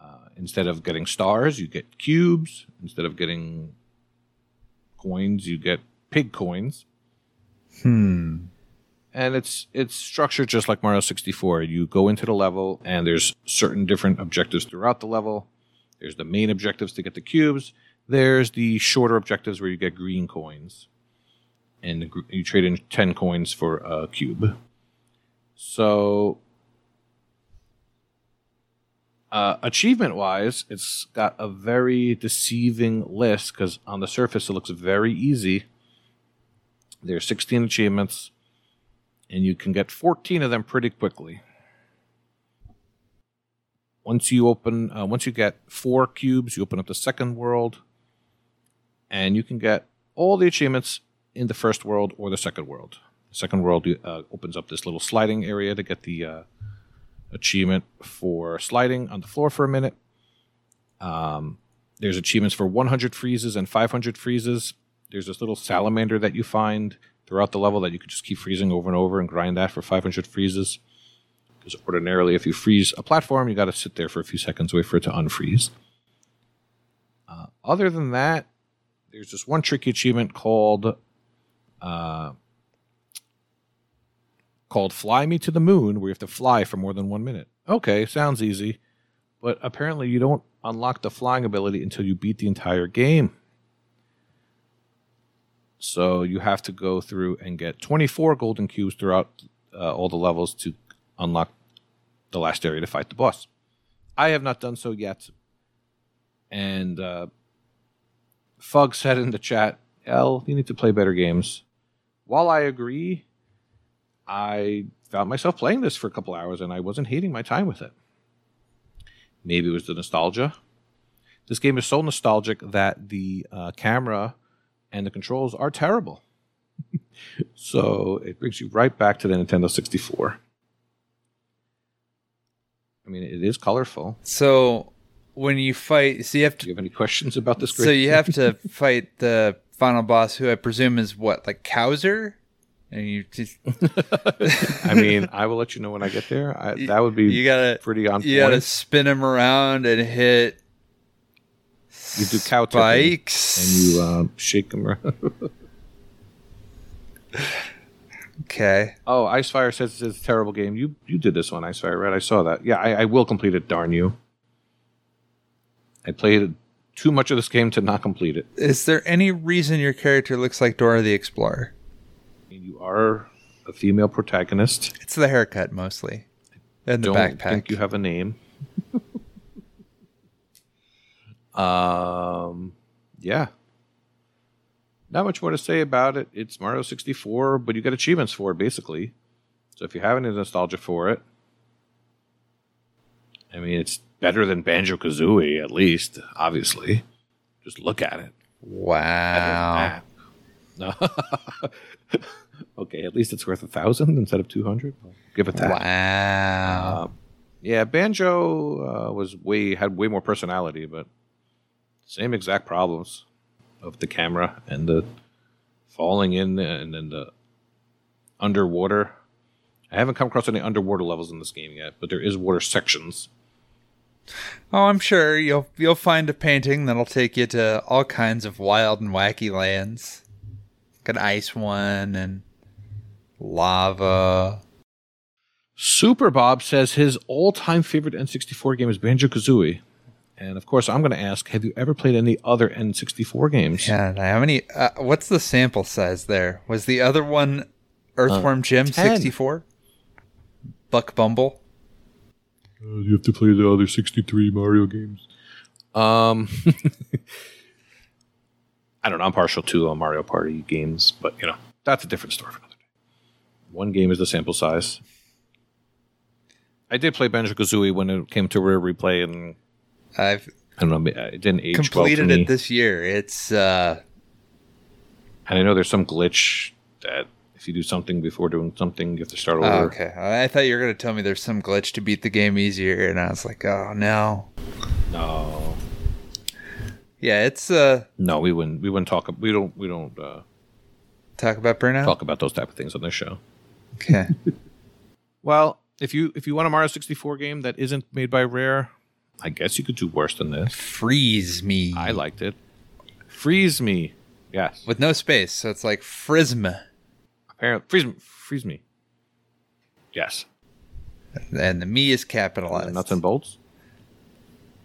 uh, instead of getting stars, you get cubes. Instead of getting coins, you get pig coins. Hmm. And it's it's structured just like Mario 64. You go into the level, and there's certain different objectives throughout the level. There's the main objectives to get the cubes. There's the shorter objectives where you get green coins, and you trade in ten coins for a cube. So, uh, achievement wise, it's got a very deceiving list because on the surface it looks very easy. There's 16 achievements, and you can get 14 of them pretty quickly once you open uh, once you get four cubes you open up the second world and you can get all the achievements in the first world or the second world. The second world uh, opens up this little sliding area to get the uh, achievement for sliding on the floor for a minute. Um, there's achievements for 100 freezes and 500 freezes. There's this little salamander that you find throughout the level that you could just keep freezing over and over and grind that for 500 freezes. Because ordinarily, if you freeze a platform, you got to sit there for a few seconds, wait for it to unfreeze. Uh, other than that, there's this one tricky achievement called uh, called "Fly Me to the Moon," where you have to fly for more than one minute. Okay, sounds easy, but apparently you don't unlock the flying ability until you beat the entire game. So you have to go through and get 24 golden cubes throughout uh, all the levels to unlock the last area to fight the boss. I have not done so yet. And uh, Fug said in the chat, L, you need to play better games. While I agree, I found myself playing this for a couple hours and I wasn't hating my time with it. Maybe it was the nostalgia. This game is so nostalgic that the uh, camera and the controls are terrible. <laughs> so it brings you right back to the Nintendo 64. I mean, it is colorful. So when you fight, so you have Do to. you have any questions about this? So you have to <laughs> fight the final boss, who I presume is what, like Kowser? and you just I mean, I will let you know when I get there. I, <laughs> that would be you gotta pretty on you gotta spin him around and hit You do cow spikes and you um, shake him around. <laughs> okay oh, Icefire says it's a terrible game. You you did this one, Icefire, right? I saw that. Yeah, I, I will complete it. Darn you! I played too much of this game to not complete it. is there any reason your character looks like Dora the Explorer You are a female protagonist. it's the haircut mostly and the Don't backpack think you have a name. <laughs> um, yeah. Not much more to say about it. It's Mario 64, but you get achievements for it, basically. So if you have any nostalgia for it, I mean, it's better than Banjo Kazooie, at least, obviously. Just look at it. wow <laughs> okay, at least it's worth a thousand instead of 200. I'll give it that. wow Um, yeah, Banjo uh, was way had way more personality, but same exact problems of the camera and the falling in and then the underwater. I haven't come across any underwater levels in this game yet, but there is water sections. Oh, I'm sure you'll you'll find a painting that'll take you to all kinds of wild and wacky lands. Like an ice one and lava. Super Bob says his all-time favorite N64 game is Banjo Kazooie, and of course, I'm going to ask: Have you ever played any other N64 games? Yeah, how many? Uh, what's the sample size there? Was the other one Earthworm Jim 10. 64? Buck Bumble? You have to play the other 63 Mario games. Um, <laughs> I don't know. I'm partial to uh, Mario Party games, but you know that's a different story for another day. One game is the sample size. I did play Banjo Kazooie when it came to Rare Replay, and I've I don't know, it didn't age completed well to me. it this year. It's uh and I know there's some glitch that if you do something before doing something, you have to start over. oh, okay. I thought you were gonna tell me there's some glitch to beat the game easier, and I was like, oh no. No, Yeah, it's uh no, we wouldn't. We wouldn't talk. We don't. We don't uh, talk about burnout. talk about those type of things on this show. Okay. <laughs> Well, if you if you want a Mario 64 game that isn't made by Rare, I guess you could do worse than this. Freeze me. I liked it. Freeze me. Yes. with no space, so it's like Frisma, Apparently, freeze me. Freeze me. Yes. and the me is capitalized. Nuts and bolts.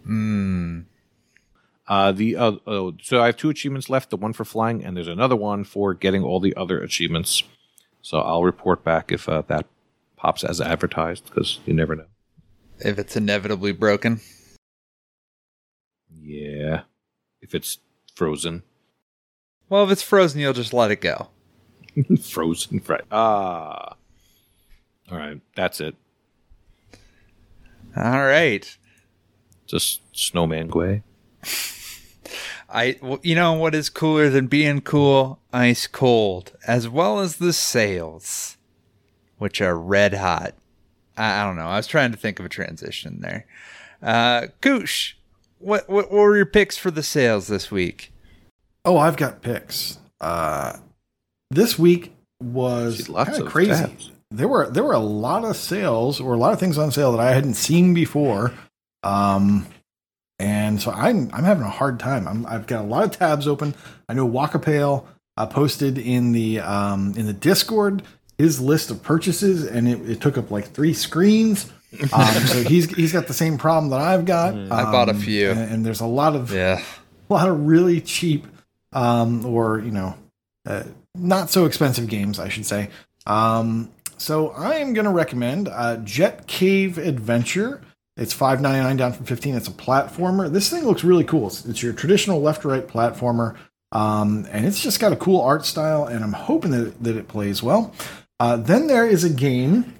Hmm. Uh, the uh, oh, so I have two achievements left. The one for flying, and there's another one for getting all the other achievements. So I'll report back if uh, that pops as advertised, because you never know. If it's inevitably broken. Yeah, if it's frozen, Well, if it's frozen, you'll just let it go. <laughs> frozen right. Ah, all right, that's it. All right. Just snowman Gway. <laughs> I, well, you know what is cooler than being cool? Ice cold, as well as the sales, which are red hot. I, I don't know. I was trying to think of a transition there. Uh, Goosh, what, what what were your picks for the sales this week? Oh, I've got picks. Uh, this week was See, lots kind of of crazy. tabs. There were there were a lot of sales or a lot of things on sale that I hadn't seen before. Um, and so I'm I'm having a hard time. I'm, I've got a lot of tabs open. I know Wakapale uh, posted in the um, in the Discord his list of purchases, and it, it took up like three screens. Um, so <laughs> he's he's got the same problem that I've got. I bought a Um, few. and, and there's a lot of Yeah. a lot of really cheap um, or you know uh, not so expensive games i should say. Um, so i am going to recommend uh, Jet Kave Adventure. It's 5.99 down from 15 it's a platformer. This thing looks really cool. It's, it's your traditional left to right platformer um, and it's just got a cool art style and i'm hoping that, that it plays well. Uh, then there is a game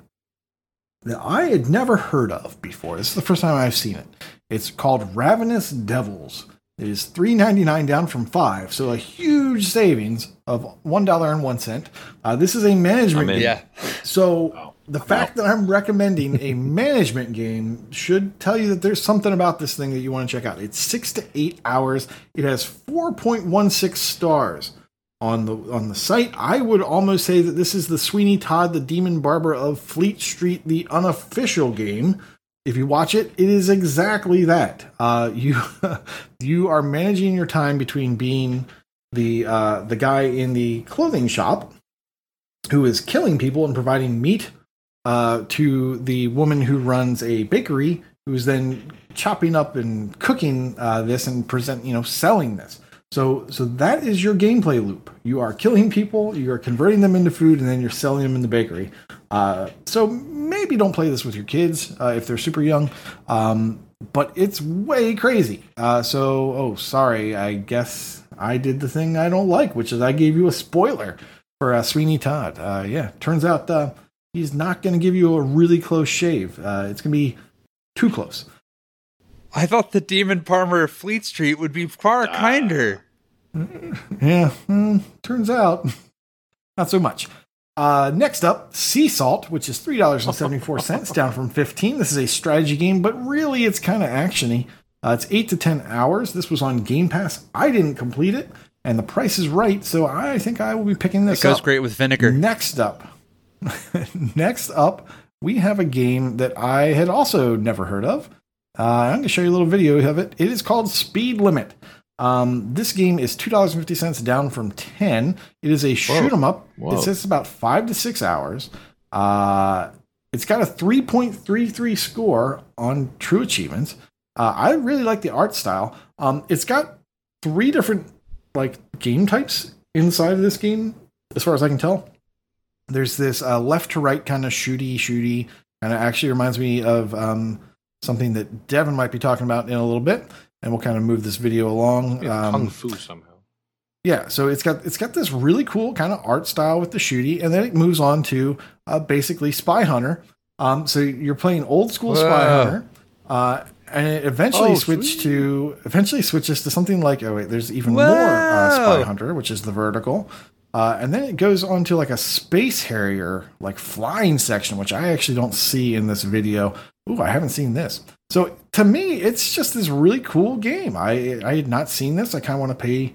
that I had never heard of before. This is the first time I've seen it. It's called Ravenous Devils. It is three ninety nine down from five, so a huge savings of one dollar and one cent. Uh, this is a management game. Yeah. So the fact that I'm recommending a <laughs> management game should tell you that there's something about this thing that you want to check out. It's six to eight hours. It has 4.16 stars on the on the site. I would almost say that this is the Sweeney Todd, the Demon Barber of Fleet Street, the unofficial game. If you watch it, it is exactly that. Uh, you <laughs> you are managing your time between being the uh, the guy in the clothing shop who is killing people and providing meat uh, to the woman who runs a bakery, who's then chopping up and cooking uh, this and present, you know, selling this. So, so that is your gameplay loop. You are killing people, you are converting them into food, and then you're selling them in the bakery. Uh, so maybe don't play this with your kids uh, if they're super young. Um, but it's way crazy. Uh, so, oh, sorry. I guess I did the thing I don't like, which is I gave you a spoiler for uh, Sweeney Todd. Uh, yeah, turns out uh, he's not going to give you a really close shave. Uh, it's going to be too close. I thought the Demon Farmer of Fleet Street would be far kinder. <laughs> Yeah, mm, turns out <laughs> not so much. Uh, next up, Sea Salt, which is three dollars and seventy four cents, down from fifteen. This is a strategy game, but really it's kind of actiony. Uh, it's eight to ten hours. This was on Game Pass. I didn't complete it, and the price is right, so I think I will be picking this up. It goes up. great with vinegar. Next up, <laughs> next up, we have a game that I had also never heard of. Uh, I'm going to show you a little video of it. It is called Speed Limit. Um, this game is two dollars fifty cents down from ten. It is a shoot 'em up. Whoa. It says about five to six hours. Uh, it's got a three point three three score on True Achievements. Uh, I really like the art style. Um, it's got three different like game types inside of this game, as far as I can tell. There's this uh, left to right kind of shooty shooty, and it actually reminds me of um, something that Devin might be talking about in a little bit, and we'll kind of move this video along. Yeah, Um, kung fu somehow. yeah, so it's got it's got this really cool kind of art style with the shooty, and then it moves on to uh, basically Spy Hunter. Um, so you're playing old school Spy Hunter, uh, and it eventually Oh, switched sweet. to eventually switches to something like oh wait, there's even more uh, Spy Hunter, which is the vertical, uh, and then it goes on to like a Space Harrier like flying section, which I actually don't see in this video. Ooh, I haven't seen this. So to me, it's just this really cool game. I I had not seen this. I kind of want to pay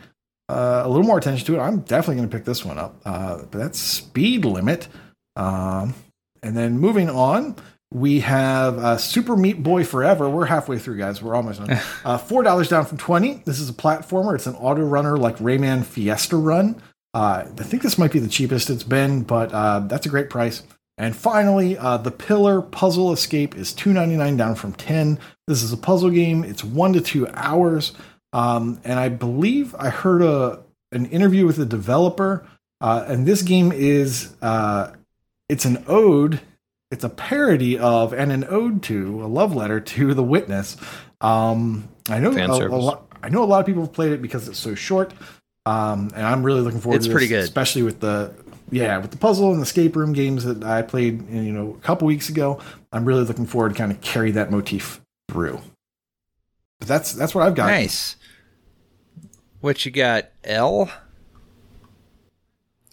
uh, a little more attention to it. I'm definitely going to pick this one up. Uh, but that's Speed Limit. Um, and then moving on, we have uh, Super Meat Boy Forever. We're halfway through, guys. We're almost done. <laughs> Uh, Four dollars down from twenty. This is a platformer. It's an auto runner like Rayman Fiesta Run. Uh, I think this might be the cheapest it's been, but uh, that's a great price. And finally, uh, the Pillar Puzzle Escape is two ninety nine down from ten. This is a puzzle game. It's one to two hours. Um, and I believe I heard a an interview with the developer. Uh, and this game is uh, it's an ode. It's a parody of and an ode to a love letter to the witness. Um, I know Fan a, a lot. I know a lot of people have played it because it's so short. Um, and I'm really looking forward It's to pretty good. especially with the yeah with the puzzle and the escape room games that I played you know a couple weeks ago. I'm really looking forward to kind of carry that motif through. But that's that's what I've got. Nice. What you got, L?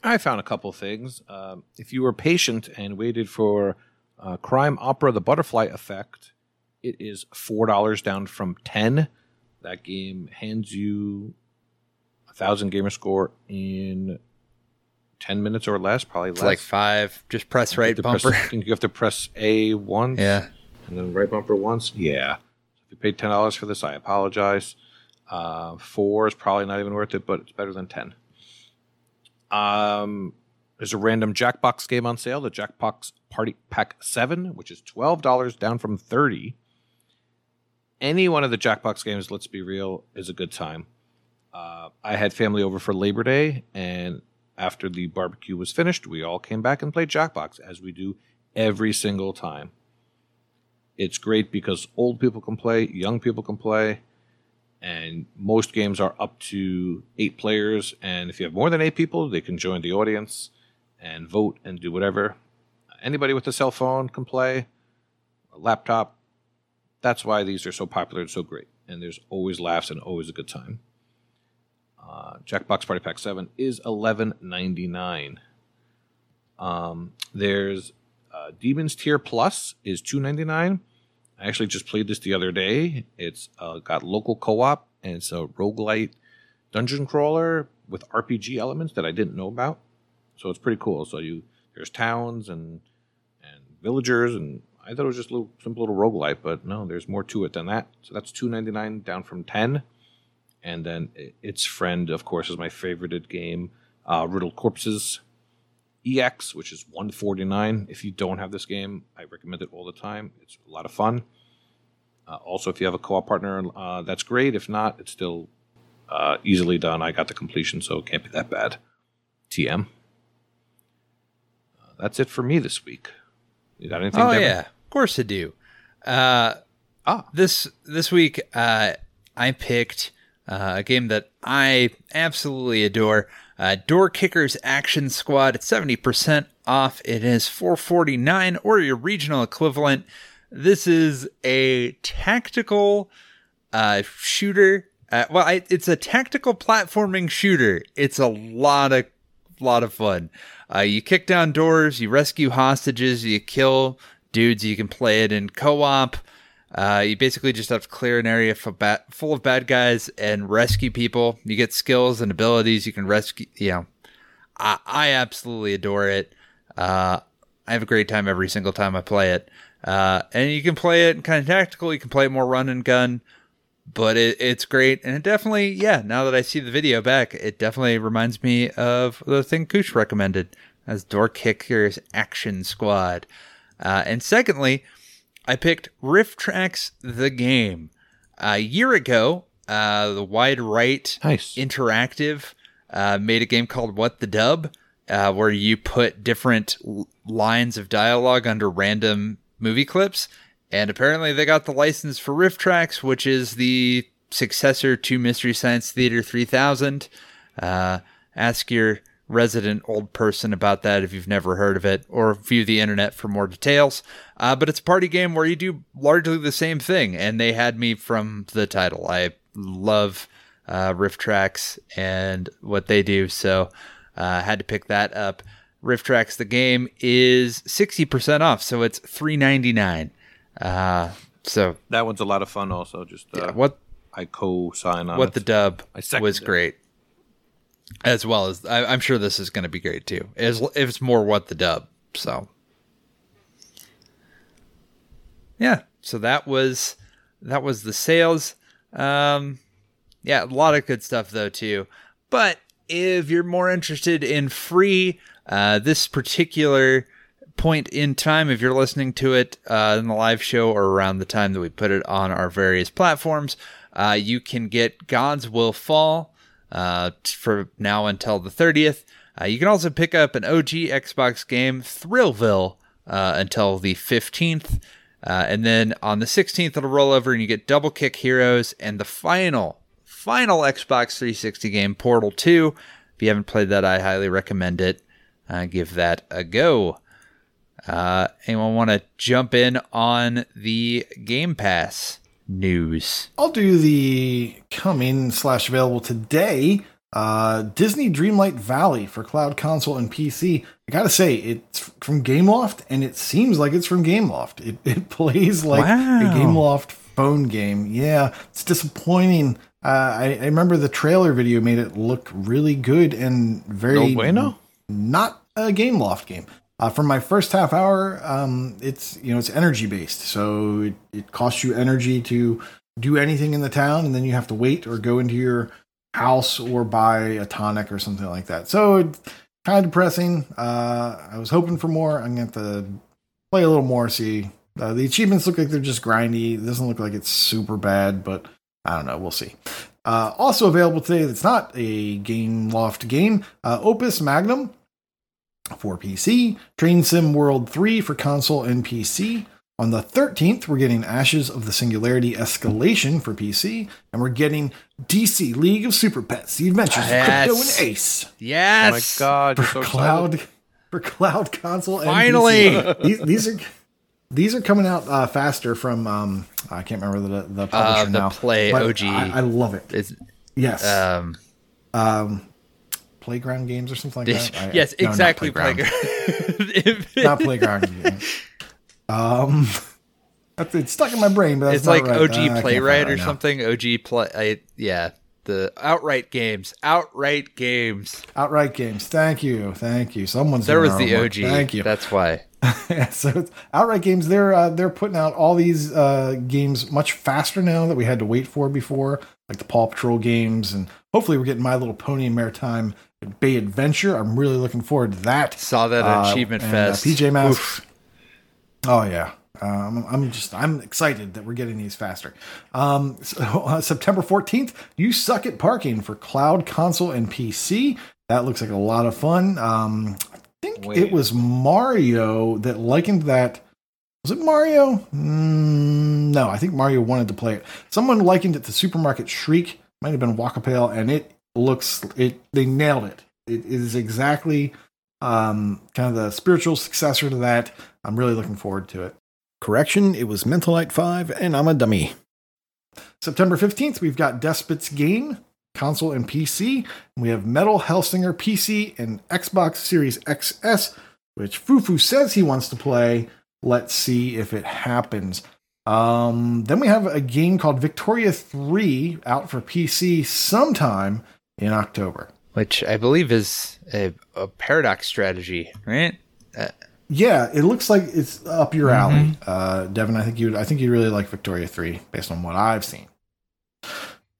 I found a couple things. Um, if you were patient and waited for uh, Crime Opera: The Butterfly Effect, it is four dollars down from ten. That game hands you a thousand gamer score in ten minutes or less, probably It's less. like five. Just press right press- bumper. I <laughs> you have to press A once. Yeah. and then right bumper once. Yeah. If you paid ten dollars for this, I apologize. Uh, four is probably not even worth it, but it's better than ten. Um, there's a random Jackbox game on sale, the Jackbox Party Pack Seven, which is twelve dollars, down from thirty. Any one of the Jackbox games, let's be real, is a good time. Uh, I had family over for Labor Day, and after the barbecue was finished, we all came back and played Jackbox, as we do every single time. It's great because old people can play, young people can play, and most games are up to eight players. And if you have more than eight people, they can join the audience and vote and do whatever. Anybody with a cell phone can play, a laptop. That's why these are so popular and so great. And there's always laughs and always a good time. Uh, Jackbox Party Pack 7 is eleven ninety nine. Um, there's uh, Demons Tier Plus is two ninety nine. I actually just played this the other day. It's uh, got local co op and it's a roguelite dungeon crawler with RPG elements that I didn't know about. So it's pretty cool. So you there's towns and and villagers and I thought it was just a little simple little roguelite, but no, there's more to it than that. So that's two ninety nine down from ten. And then its friend, of course, is my favorited game, uh, Riddled Corpses EX, which is one forty nine. If you don't have this game, I recommend it all the time. It's a lot of fun. Uh, also, if you have a co-op partner, uh, that's great. If not, it's still uh, easily done. I got the completion, so it can't be that bad. TM. That's it for me this week. You got anything? Oh Devin? yeah, of course I do. Uh, Ah. this this week uh, I picked uh, a game that I absolutely adore. Uh, Door Kickers Action Squad. It's seventy percent off. It is four forty nine or your regional equivalent. This is a tactical uh, shooter. Uh, well, I, it's a tactical platforming shooter. It's a lot of lot of fun. Uh, you kick down doors, you rescue hostages, you kill dudes. You can play it in co-op. Uh, you basically just have to clear an area full, ba- full of bad guys and rescue people. You get skills and abilities. You can rescue. You know, I, I absolutely adore it. Uh, I have a great time every single time I play it. Uh, and you can play it kind of tactical. You can play it more run and gun but it, it's great. And it definitely yeah now that i see the video back it definitely reminds me of the thing Koosh recommended as door kickers action squad. Uh, and secondly i picked RiffTrax the game. A year ago uh, the wide right Nice. interactive uh, made a game called what the dub uh, where you put different l- lines of dialogue under random movie clips and apparently they got the license for RiffTrax which is the successor to mystery science theater 3000 uh, ask your resident old person about that if you've never heard of it or view the internet for more details. Uh, but it's a party game where you do largely the same thing and they had me from the title. I love uh, RiffTrax and what they do so uh, had to pick that up. RiffTrax the game is 60% off so it's 399 uh, so That one's a lot of fun. Also, just uh, what I co-sign on what it. the dub was it. great, as well as I, I'm sure this is going to be great too. As if it's more what the dub, so yeah. So that was that was the sales. Um, yeah, a lot of good stuff though too. But if you're more interested in free, uh, this particular point in time, if you're listening to it uh, in the live show or around the time that we put it on our various platforms, uh, you can get Gods Will Fall uh, for now until the 30th. Uh, you can also pick up an OG Xbox game, Thrillville, uh, until the 15th. Uh, and then on the 16th, it'll roll over and you get Double Kick Heroes and the final, final Xbox 360 game, Portal 2. If you haven't played that, I highly recommend it. Give that a go. Uh, anyone want to jump in on the Game Pass news? I'll do the coming slash available today. Uh, Disney Dreamlight Valley for cloud console and PC. I gotta say, it's from Gameloft, and it seems like it's from Gameloft. It, it <laughs> plays like Wow. a Gameloft phone game. Yeah, it's disappointing. Uh, I, I remember the trailer video made it look really good and very No bueno? not a Gameloft game. Uh, for my first half hour, um, it's you know it's energy based, so it, it costs you energy to do anything in the town, and then you have to wait or go into your house or buy a tonic or something like that. So it's kind of depressing. Uh, I was hoping for more. I'm gonna have to play a little more. See, uh, the achievements look like they're just grindy. It doesn't look like it's super bad, but I don't know. We'll see. Uh, also available today that's not a Gameloft game, uh, Opus Magnum for PC, Train Sim World 3 for console and PC. On the 13th, we're getting Ashes of the Singularity Escalation for PC, and we're getting DC League of Super Pets, The Adventures of Krypto Yes. and Ace Oh my god, you're so for excited. cloud for cloud console. and Finally! PC. these, these are these are coming out uh, faster from um, I can't remember the the publisher Uh, the now. Play OG. I, I love it. It's, Yes, um, um, playground games or something like that. I- yes, no, not exactly. Playground. Not playground. <laughs> game. Um, that's it's stuck in my brain, but that's it's not like right. OG Uh, I can't find it Playwright right or now. something. OG Play. I, yeah, the outright games, outright games. Outright games. Thank you. Thank you. Someone's There was the. OG. Thank you. That's why. Yeah, <laughs> so it's- outright games they're uh, they're putting out all these uh, games much faster now that we had to wait for before like the paw patrol games and hopefully we're getting my little pony and Maretime Bay adventure i'm really looking forward to that Saw that Uh, Achievement and, uh, Fest. pj masks oh yeah um, I'm just I'm excited that we're getting these faster. Um, so, <laughs> uh, September 14th, you suck at parking for cloud console and PC. That looks like a lot of fun. Um, I think Wait. it was Mario that likened that. Was it Mario? Mm, no, I think Mario wanted to play it. Someone likened it to Supermarket Shriek. Might have been Wakapale, and it looks it. They nailed it. It is exactly um, kind of the spiritual successor to that. I'm really looking forward to it. Correction, it was Mental Night 5, and I'm a dummy. September 15th, we've got Despot's Game, console and PC. We have Metal Hellsinger PC and Xbox Series XS, which Fufu says he wants to play. Let's see if it happens. Um, then we have a game called Victoria 3 out for PC sometime in October. which I believe is a, a paradox strategy, right? Yeah, it looks like it's up your alley, uh, Devin. I think you, I think you really like Victoria Three based on what I've seen.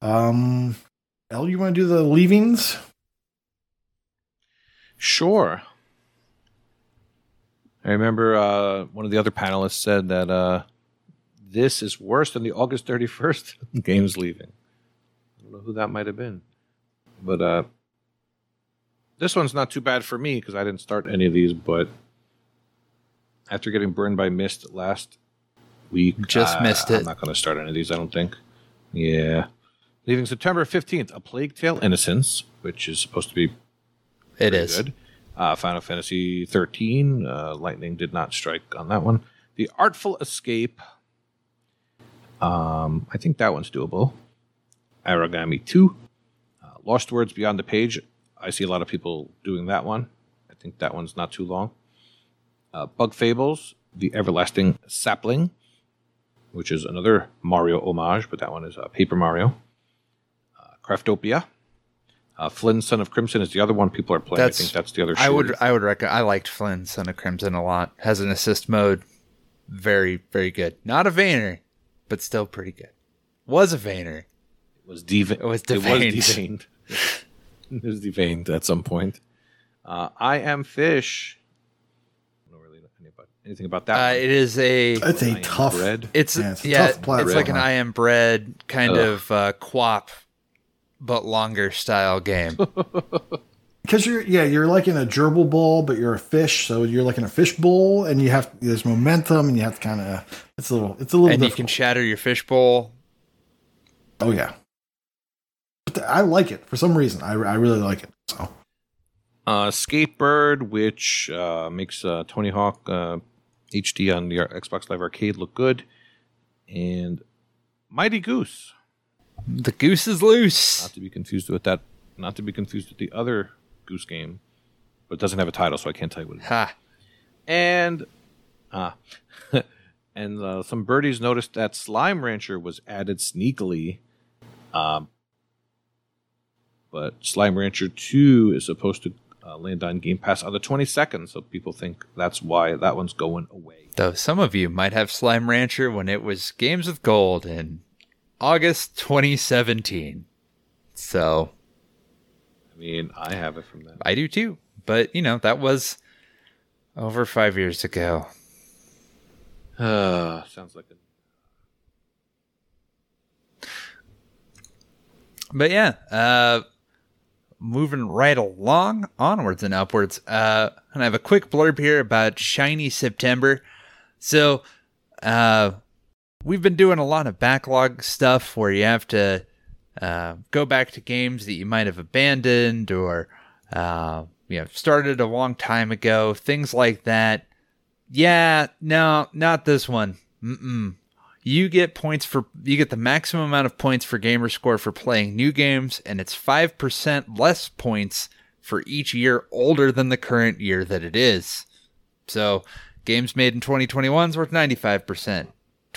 Um, El, you want to do the leavings? Sure. I remember uh, one of the other panelists said that uh, this is worse than the August 31st <laughs> games leaving. I don't know who that might have been. But uh, this one's not too bad for me because I didn't start any of these, but after getting burned by Mist last week, Just missed it. I'm not going to start any of these, I don't think. Yeah. Leaving September 15th, A Plague Tale Innocence, which is supposed to be it is. good. Uh, Final Fantasy 13, uh, lightning did not strike on that one. The Artful Escape, um, I think that one's doable. Aragami 2, uh, Lost Words Beyond the Page. I see a lot of people doing that one. I think that one's not too long. Uh, Bug Fables, The Everlasting Sapling, which is another Mario homage, but that one is uh, Paper Mario. Uh, Craftopia. Uh, Flynn, Son of Crimson is the other one people are playing. That's- I think that's the other. I would. I would recommend. I liked Flynn Son of Crimson a lot. Has an assist mode, very very good. Not a Vayner, but still pretty good. Was a Vayner. was deva- It was It was deveined. deveined. <laughs> it was deveined at some point. Uh, I am fish. I don't really know anything about that. Uh, it is a. It's a tough. bread. It's Yeah, yeah, it's a tough it's like an I am bread kind Ugh. of uh, quap, but longer style game. <laughs> Because you're, yeah, you're like in a gerbil bowl, but you're a fish, so you're like in a fish bowl, and you have there's momentum, and you have to kind of. It's a little. It's a little. and you can shatter your fish bowl. oh yeah. But th- I like it for some reason. I, I really like it. So Uh, Skatebird, which uh, makes uh, Tony Hawk uh, HD on the Xbox Live Arcade look good, and Mighty Goose, The goose is loose. not to be confused with that, not to be confused with the other Goose game, but it doesn't have a title, so I can't tell you what it is. Ha. And ah, <laughs> and uh, some birdies noticed that Slime Rancher was added sneakily. Um, but Slime Rancher 2 is supposed to uh, land on Game Pass on the 22nd, so people think that's why that one's going away. Though some of you might have Slime Rancher when it was Games with Gold in August 2017. So I mean, I have it from that. I do too. But, you know, that was over five years ago. Uh, <sighs> sounds like a But yeah, uh, moving right along, onwards and upwards. Uh, and I have a quick blurb here about Shiny September. So, uh, we've been doing a lot of backlog stuff where you have to uh, go back to games that you might have abandoned or uh, you know started a long time ago, things like that. Yeah, no, not this one. Mm-mm. You get points for you get the maximum amount of points for gamer score for playing new games, and it's five percent less points for each year older than the current year that it is. So, games made in 2021 is worth 95%,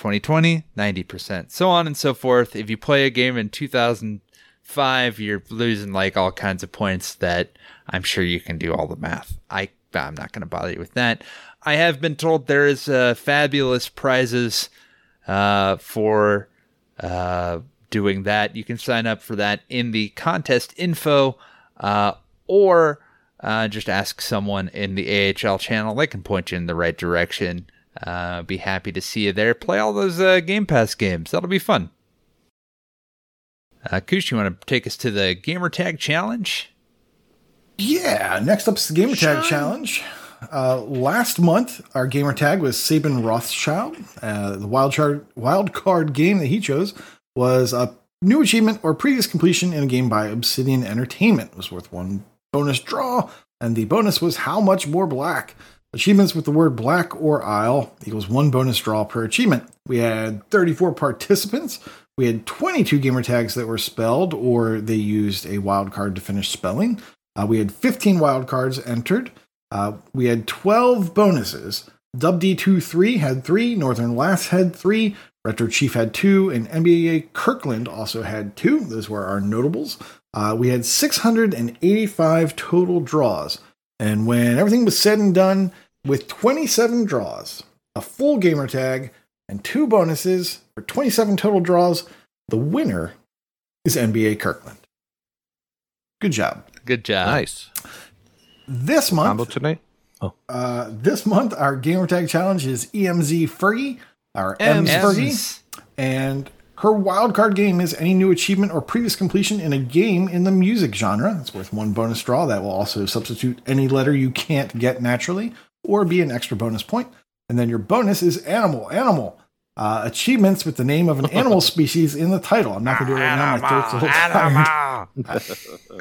2020 90%, so on and so forth. If you play a game in 2005, you're losing like all kinds of points that I'm sure you can do all the math. I I'm not going to bother you with that. I have been told there is uh, fabulous prizes uh, for uh, doing that. You can sign up for that in the contest info, uh, or uh, just ask someone in the AHL channel. They can point you in the right direction. Uh, be happy to see you there. Play all those uh, Game Pass games. That'll be fun. Uh, Kush, you want to take us to the Gamer Tag Challenge? Yeah, next up's the Gamer Tag Challenge. Uh, last month, our gamer tag was Sabin Rothschild. Uh, the wild, chart, wild card game that he chose was a new achievement or previous completion in a game by Obsidian Entertainment. It was worth one bonus draw, and the bonus was how much more black. Achievements with the word black or isle equals one bonus draw per achievement. We had 34 participants. We had 22 gamer tags that were spelled or they used a wild card to finish spelling. Uh, we had 15 wild cards entered. Uh, we had 12 bonuses. Dub D23 had three, Northern Lass had three, Retro Chief had two, and NBA Kirkland also had two. Those were our notables. Uh, we had 685 total draws. And when everything was said and done, with 27 draws, a full gamer tag, and two bonuses for 27 total draws, the winner is NBA Kirkland. Good job. Good job. Nice. This Combo month, tonight? uh, this month, our gamer tag challenge is EMZ Fergie, our M's M's. Fergie, and her wildcard game is any new achievement or previous completion in a game in the music genre. It's worth one bonus draw. That will also substitute any letter you can't get naturally, or be an extra bonus point. And then your bonus is animal. Animal. Uh, achievements with the name of an animal <laughs> species in the title. I'm not going to do it right now. My throat's a little tired.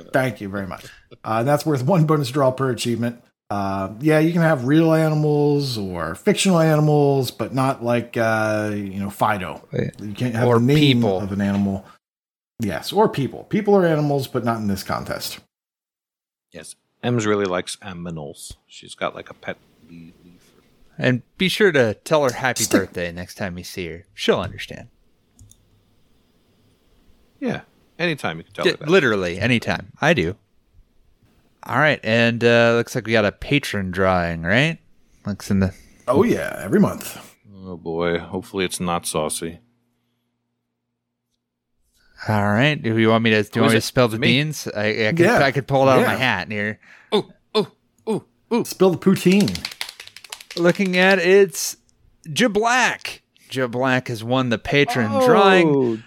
<laughs> Thank you very much. Uh, that's worth one bonus draw per achievement. Uh, yeah, you can have real animals or fictional animals, but not like uh, you know Fido. You can't have Or the name people. of an animal. Yes, or people. People are animals, but not in this contest. Yes. Ems really likes aminals. She's got like a pet leaf. And be sure to tell her happy Stick- birthday next time you see her. She'll understand. Yeah. Anytime you can tell her that. literally, anytime. I do. All right. And uh, looks like we got a patron drawing, right? Looks in the. Oh yeah, every month. Oh boy. Hopefully it's not saucy. All right. Do you want me to? Do you Who want me to it? spell the Me? beans? I, I could. Yeah. I could pull it out of my hat here. Oh, oh, oh, oh. Spill the poutine. Looking at it's Jablack. Jablack has won the patron drawing. Oh,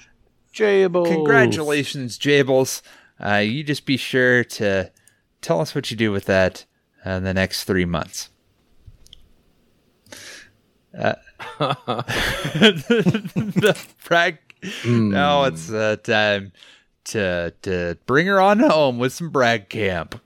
Jables. Congratulations, Jables. Uh, you just be sure to tell us what you do with that in the next three months. Uh, <laughs> the brag. Now it's uh, time to to bring her on home with some brag camp.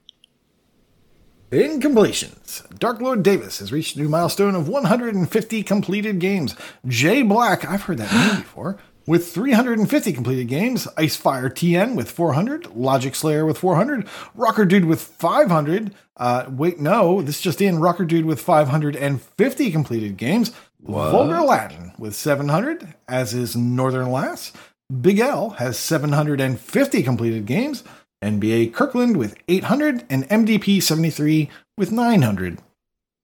In completions, Dark Lord Davis has reached a new milestone of 150 completed games. Jay Black, I've heard that name <gasps> before, with 350 completed games. Icefire TN with 400. Logic Slayer with 400. Rocker Dude with 500. Uh, wait, no, this is just in. Rocker Dude with 550 completed games. Vulgar Latin with 700, as is Northern Lass. Big L has 750 completed games. NBA Kirkland with 800 and MDP 73 with 900.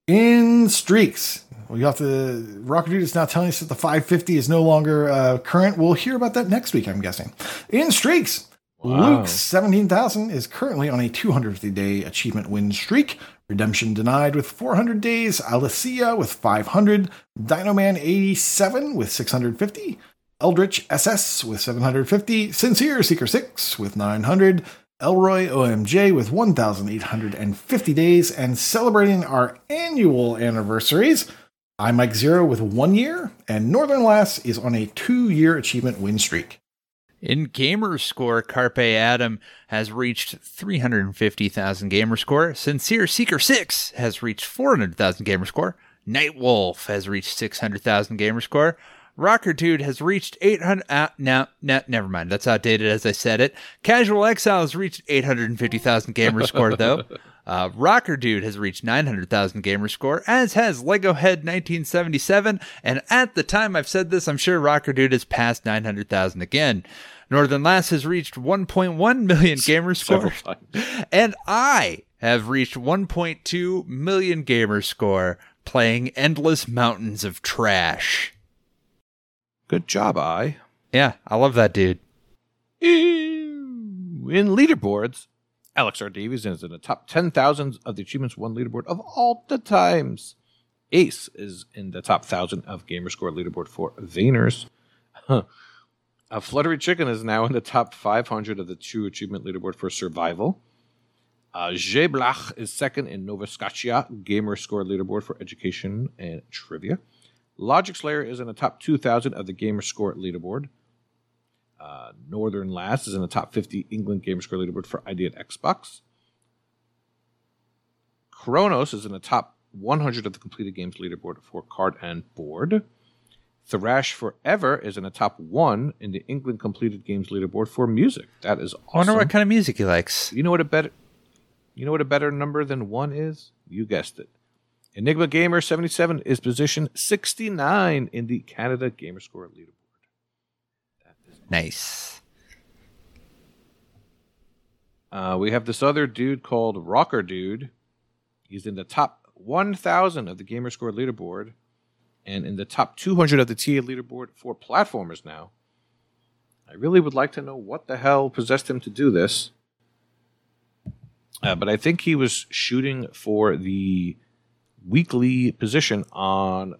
In streaks, we got the Rocker Dude is now telling us that the 550 is no longer uh, current. We'll hear about that next week, I'm guessing. In streaks, Luke 17,000 is currently on a 250 day achievement win streak. Redemption denied with 400 days. Alicia with 500. Dinoman 87 with 650. Eldritch SS with 750. Sincere Seeker 6 with 900. Elroy OMJ with 1,850 days. And celebrating our annual anniversaries, I Mike Zero with one year. And Northern Lass is on a two year achievement win streak. In gamer score, Carpe Adam has reached 350,000 gamer score. Sincere Seeker 6 has reached 400,000 gamer score. Night Wolf has reached 600,000 gamer score. Rocker Dude has reached 800. Uh, no, no, never mind. That's outdated as I said it. Casual Exile has reached 850,000 gamer score, though. <laughs> Uh, Rocker Dude has reached 900,000 gamer score, as has Lego Head 1977. And at the time I've said this, I'm sure Rocker Dude has passed 900,000 again. Northern Lass has reached 1.1 million <laughs> gamer score. <laughs> And I have reached 1.2 million gamer score playing endless mountains of trash. Good job, I. Yeah, I love that dude. In leaderboards, Alex R. Davies is in the top 10,000 of the Achievements 1 leaderboard of all the times. Ace is in the top 1,000 of Gamerscore leaderboard for Vayners. A Fluttery Chicken is now in the top 500 of the True Achievement leaderboard for Survival. Uh, Blach is second in Nova Scotia Gamer Score leaderboard for Education and Trivia. Logic Slayer is in the top 2,000 of the Gamer Score leaderboard. Uh, Northern Lass is in the top 50 England Gamer Score leaderboard for ID at Xbox. Kronos is in the top 100 of the completed games leaderboard for card and board. Thrash Forever is in the top one in the England completed games leaderboard for music. That is awesome. I wonder what kind of music he likes. You know what a better you know what a better number than one is? You guessed it. Enigma Gamer 77 is position 69 in the Canada Gamerscore leaderboard. Nice. Uh, we have this other dude called Rocker Dude. He's in the top 1,000 of the Gamerscore leaderboard and in the top 200 of the TA leaderboard for platformers now. I really would like to know what the hell possessed him to do this. Uh, but I think he was shooting for the weekly position on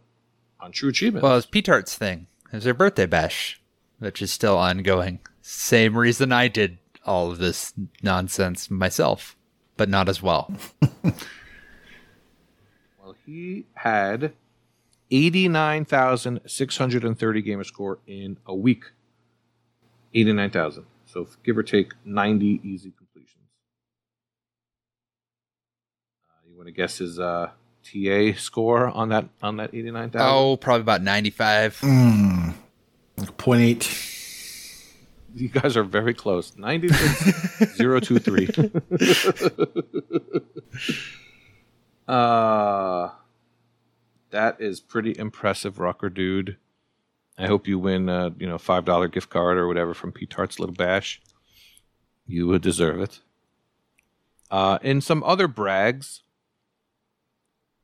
on True Achievement. Well, it's P-Tart's thing. It was their birthday bash, which is still ongoing. Same reason I did all of this nonsense myself, but not as well. <laughs> Well, he had 89,630 gamer score in a week. 89,000. So give or take 90 easy completions. Uh, you want to guess his uh, TA score on that on that 89,000? oh, probably about 95. Mm, point eight. You guys are very close. 96023. <laughs> uh that is pretty impressive, rocker dude. I hope you win a you know five dollar gift card or whatever from P Tart's Little Bash. You would deserve it. Uh, in some other brags,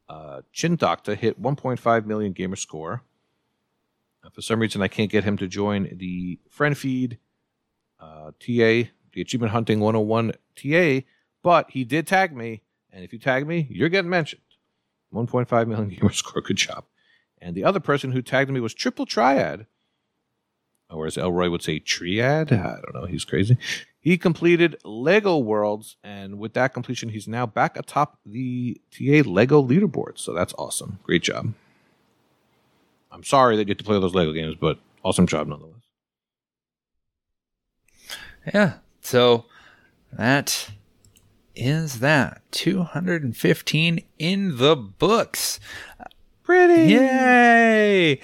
uh, Chin Doctor hit 1.5 million gamer score. Uh, for some reason, I can't get him to join the friend feed uh, TA, the Achievement Hunting 101 TA, but he did tag me. And if you tag me, you're getting mentioned. 1.5 million <laughs> gamer score. Good job. And the other person who tagged me was Triple Triad, or as Elroy would say, Triad. I don't know. He's crazy. He completed Lego Worlds, and with that completion, he's now back atop the TA Lego leaderboard. So that's awesome. Great job. I'm sorry that you have to play those Lego games, but awesome job nonetheless. Yeah. So that is that 215 in the books. Pretty. Yay!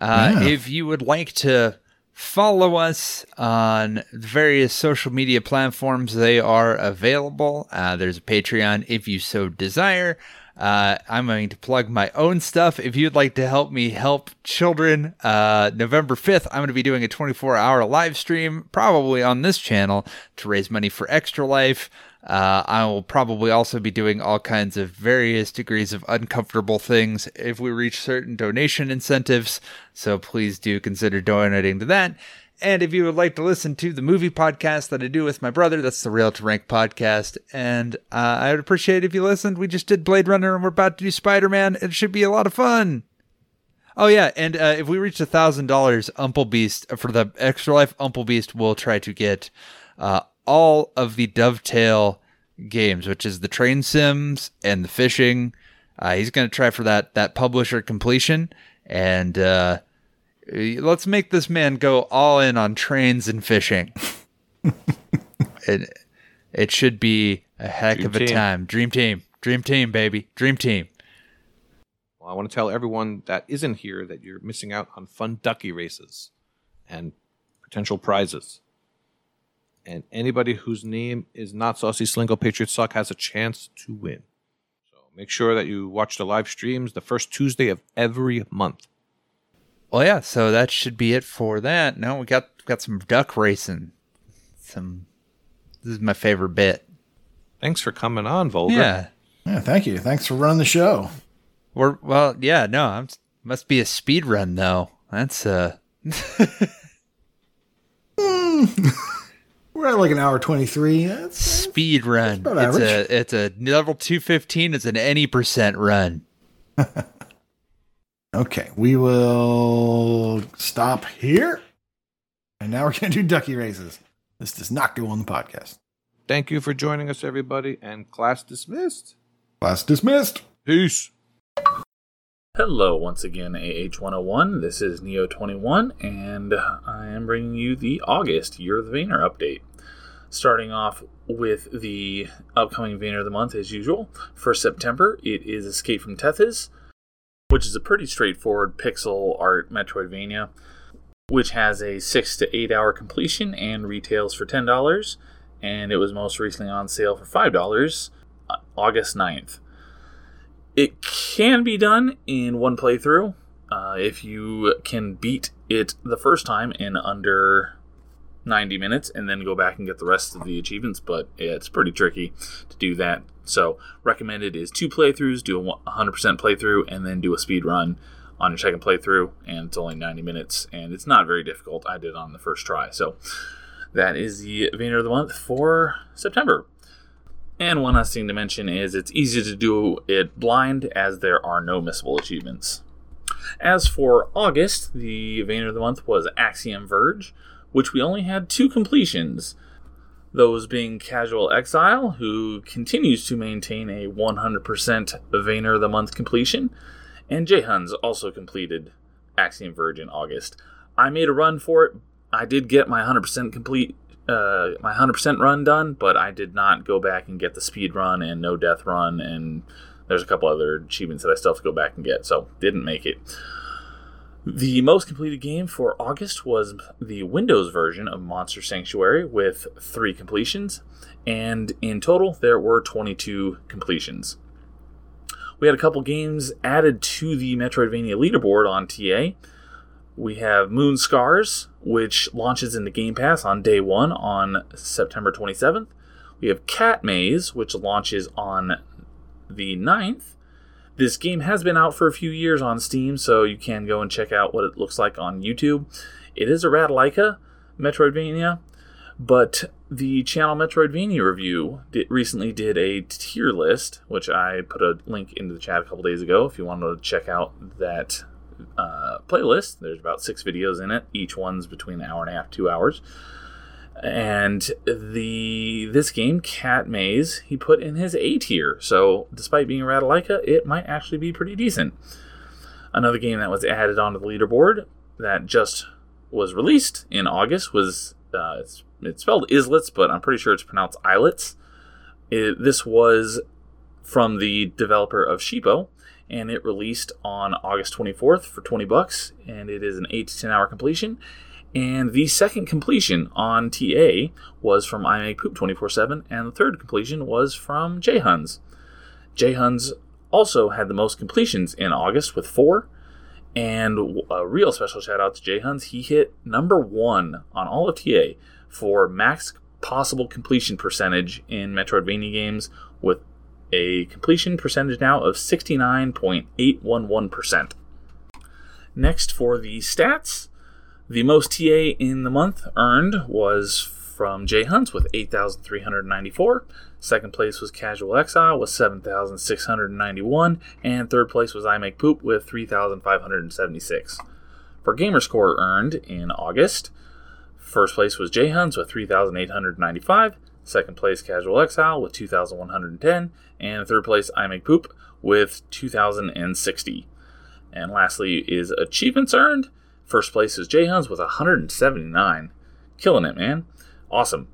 Uh, Yeah. If you would like to follow us on various social media platforms, they are available. Uh, there's a Patreon if you so desire. Uh, I'm going to plug my own stuff. If you'd like to help me help children, uh, November 5th, I'm going to be doing a 24 hour live stream, probably on this channel, to raise money for Extra Life. Uh, I will probably also be doing all kinds of various degrees of uncomfortable things if we reach certain donation incentives. So please do consider donating to that. And if you would like to listen to the movie podcast that I do with my brother, that's the Rail to Rank podcast. And uh, I would appreciate if you listened. We just did Blade Runner and we're about to do Spider Man. It should be a lot of fun. Oh yeah, and uh, if we reach a thousand dollars, Umple Beast for the Extra Life Umple Beast will try to get uh, all of the Dovetail games, which is the train sims and the fishing. Uh, he's going to try for that that publisher completion, and uh, let's make this man go all in on trains and fishing. <laughs> it it should be a heck Dream of a team. time. Dream team, dream team, baby, dream team. Well, I want to tell everyone that isn't here that you're missing out on fun ducky races and potential prizes. And anybody whose name is not Saucy Slingo Patriot Suck has a chance to win. So make sure that you watch the live streams the first Tuesday of every month. Well, yeah. So that should be it for that. Now we got got some duck racing. Some. This is my favorite bit. Thanks for coming on, Volga. Yeah. Yeah, thank you. Thanks for running the show. We're well. Yeah. No. I'm. Must be a speed run though. That's uh. <laughs> <laughs> <laughs> We're at like an hour 23. That's, speed run. about It's a it's a level two fifteen. It's an any percent run. <laughs> okay, we will stop here. And now we're going to do ducky races. This does not go on the podcast. Thank you for joining us, everybody, and class dismissed. Class dismissed. Peace. Hello, once again, AH101. This is Neo21, and I am bringing you the August Year of the Vayner update. Starting off with the upcoming Vayner of the Month, as usual. For September, it is Escape from Tethys, which is a pretty straightforward pixel art Metroidvania, which has a 6 to 8 hour completion and retails for $10, and it was most recently on sale for $5 uh, August 9th. It can be done in one playthrough uh, if you can beat it the first time in under 90 minutes and then go back and get the rest of the achievements, but it's pretty tricky to do that. So, recommended is two playthroughs, do a 100% playthrough, and then do a speed run on your second playthrough. And it's only 90 minutes, and it's not very difficult. I did on the first try. So, that is the Vayner of the Month for September. And one last thing to mention is it's easy to do it blind as there are no missable achievements. As for August, the Vayner of the Month was Axiom Verge, which we only had two completions. Those being Casual Exile, who continues to maintain a 100% Vayner of the Month completion, and Jhuns also completed Axiom Verge in August. I made a run for it. I did get my 100% complete uh, my 100% run done, but I did not go back and get the speed run and no death run, and there's a couple other achievements that I still have to go back and get, so didn't make it. The most completed game for August was the Windows version of Monster Sanctuary with three completions, and in total there were 22 completions. We had a couple games added to the Metroidvania leaderboard on TA. We have Moonscars, which launches into Game Pass on day one on September 27th. We have Cat Maze, which launches on the 9th. This game has been out for a few years on Steam, so you can go and check out what it looks like on YouTube. It is a Ratalaika Metroidvania, but the channel Metroidvania review recently did a tier list, which I put a link into the chat a couple days ago if you wanted to check out that uh, playlist. There's about six videos in it. Each one's between an hour and a half, two hours. And the this game, Cat Maze, he put in his A tier. So despite being a Ratalaika, it might actually be pretty decent. Another game that was added onto the leaderboard that just was released in August was uh, it's, it's spelled Islets, but I'm pretty sure it's pronounced Islets. It, this was from the developer of Sheepo, and it released on August 24th for 20 bucks, and it is an 8 to 10 hour completion. And the second completion on TA was from I Make Poop 24 7, and the third completion was from Jhuns. Jhuns also had the most completions in August with four. And a real special shout out to Jhuns. He hit number one on all of TA for max possible completion percentage in Metroidvania games with a completion percentage now of 69.811%. Next, for the stats, the most TA in the month earned was from Jhuns with 8,394. Second place was Casual Exile with 7,691. And third place was I Make Poop with 3,576. For Gamerscore earned in August, first place was Jhuns with 3,895. Second place, Casual Exile with 2,110. And third place, I Make Poop with 2,060. And lastly is Achievements Earned. First place is Jhuns with 179. Killing it, man. Awesome.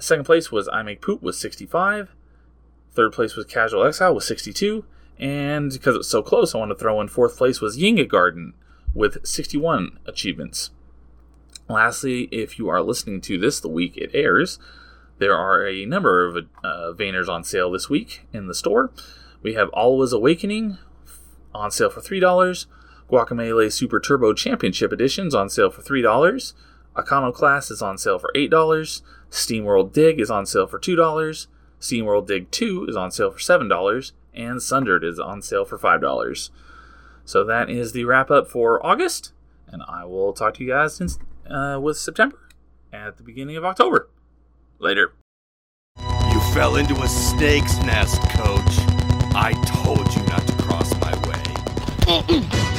Second place was I Make Poop with 65. Third place was Casual Exile with 62. And because it was so close, I want to throw in fourth place was Yinga Garden with 61 achievements. Lastly, if you are listening to this the week it airs, there are a number of uh, Vayners on sale this week in the store. We have Alwa's Awakening on sale for $3. Guacamelee Super Turbo Championship Editions on sale for $3. Iconoclast is on sale for $8. SteamWorld Dig is on sale for $2. SteamWorld Dig 2 is on sale for $7. And Sundered is on sale for $5. So that is the wrap up for August. And I will talk to you guys in, uh, with September at the beginning of October. Later. You fell into a snake's nest, coach. I told you not to cross my way. <clears throat>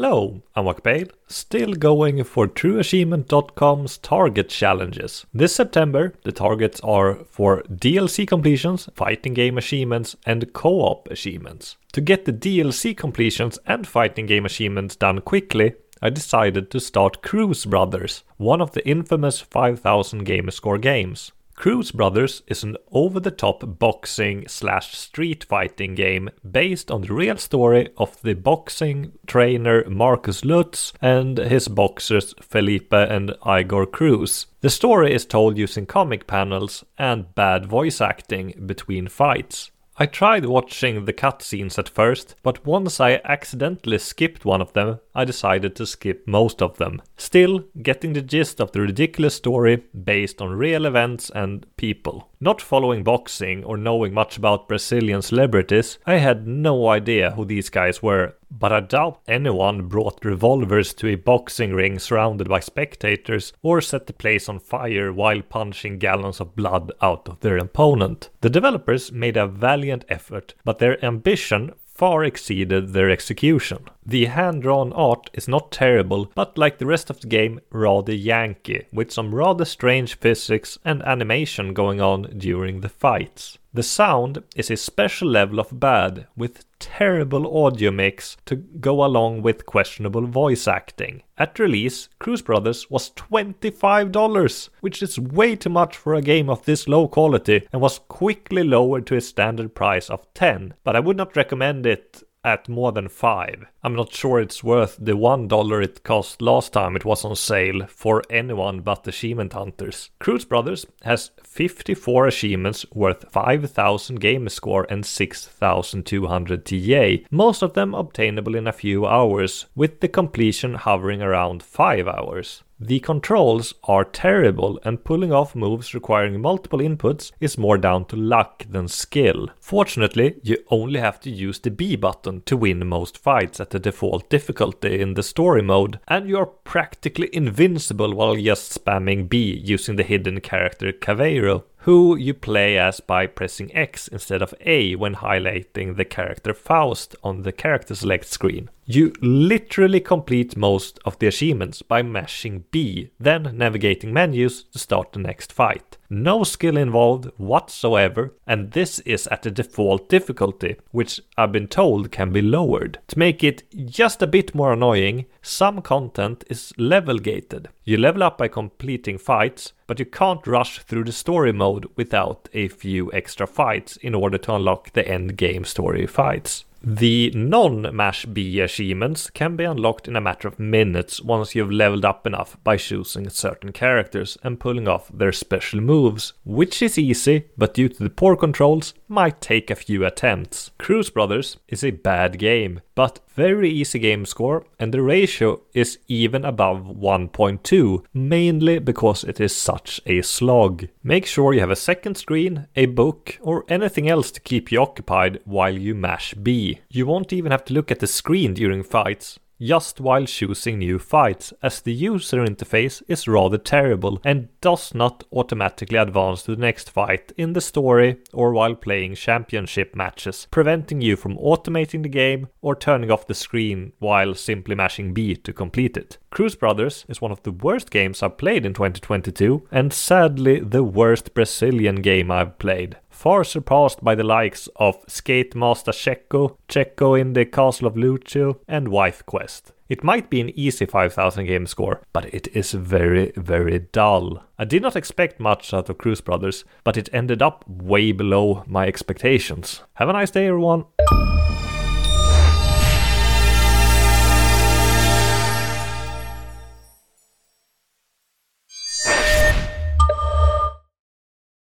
Hello, I'm Wakbabe, still going for TrueAchievement.com's target challenges. This September, the targets are for DLC completions, fighting game achievements, and co op achievements. To get the DLC completions and fighting game achievements done quickly, I decided to start Cruz Brothers, one of the infamous 5000 Gamerscore games. Cruz Brothers is an over the top boxing slash street fighting game based on the real story of the boxing trainer Marcus Lutz and his boxers Felipe and Igor Cruz. The story is told using comic panels and bad voice acting between fights. I tried watching the cutscenes at first, but once I accidentally skipped one of them, I decided to skip most of them. Still, getting the gist of the ridiculous story based on real events and people. Not following boxing or knowing much about Brazilian celebrities, I had no idea who these guys were, but I doubt anyone brought revolvers to a boxing ring surrounded by spectators or set the place on fire while punching gallons of blood out of their opponent. The developers made a valiant effort, but their ambition far exceeded their execution. The hand drawn art is not terrible, but like the rest of the game, rather Yankee, with some rather strange physics and animation going on during the fights. The sound is a special level of bad, with terrible audio mix to go along with questionable voice acting. At release, Cruz Brothers was $25, which is way too much for a game of this low quality and was quickly lowered to a standard price of 10, but I would not recommend it at more than 5. I'm not sure it's worth the $1 it cost last time it was on sale for anyone but achievement hunters. Cruz Brothers has 54 achievements worth 5000 game score and 6200 TA, most of them obtainable in a few hours, with the completion hovering around 5 hours. The controls are terrible, and pulling off moves requiring multiple inputs is more down to luck than skill. Fortunately, you only have to use the B button to win most fights at the default difficulty in the story mode, and you're practically invincible while just spamming B using the hidden character Caveiro who you play as by pressing X instead of A when highlighting the character Faust on the character select screen. You literally complete most of the achievements by mashing B, then navigating menus to start the next fight. No skill involved whatsoever, and this is at the default difficulty, which I've been told can be lowered. To make it just a bit more annoying, some content is level gated. You level up by completing fights, but you can't rush through the story mode without a few extra fights in order to unlock the end game story fights. The non-Mash B achievements can be unlocked in a matter of minutes once you've leveled up enough by choosing certain characters and pulling off their special moves, which is easy, but due to the poor controls, might take a few attempts. Cruz Brothers is a bad game, but very easy game score, and the ratio is even above 1.2, mainly because it is such a slog. Make sure you have a second screen, a book, or anything else to keep you occupied while you mash B. You won't even have to look at the screen during fights just while choosing new fights, as the user interface is rather terrible and does not automatically advance to the next fight in the story or while playing championship matches, preventing you from automating the game or turning off the screen while simply mashing B to complete it. Cruz Brothers is one of the worst games I've played in 2022, and sadly the worst Brazilian game I've played far surpassed by the likes of Skate Master Checo, Tcheco in the Castle of Lucio, and Wife Quest. It might be an easy 5000 game score, but it is very, very dull. I did not expect much out of Cruz Brothers, but it ended up way below my expectations. Have a nice day, everyone!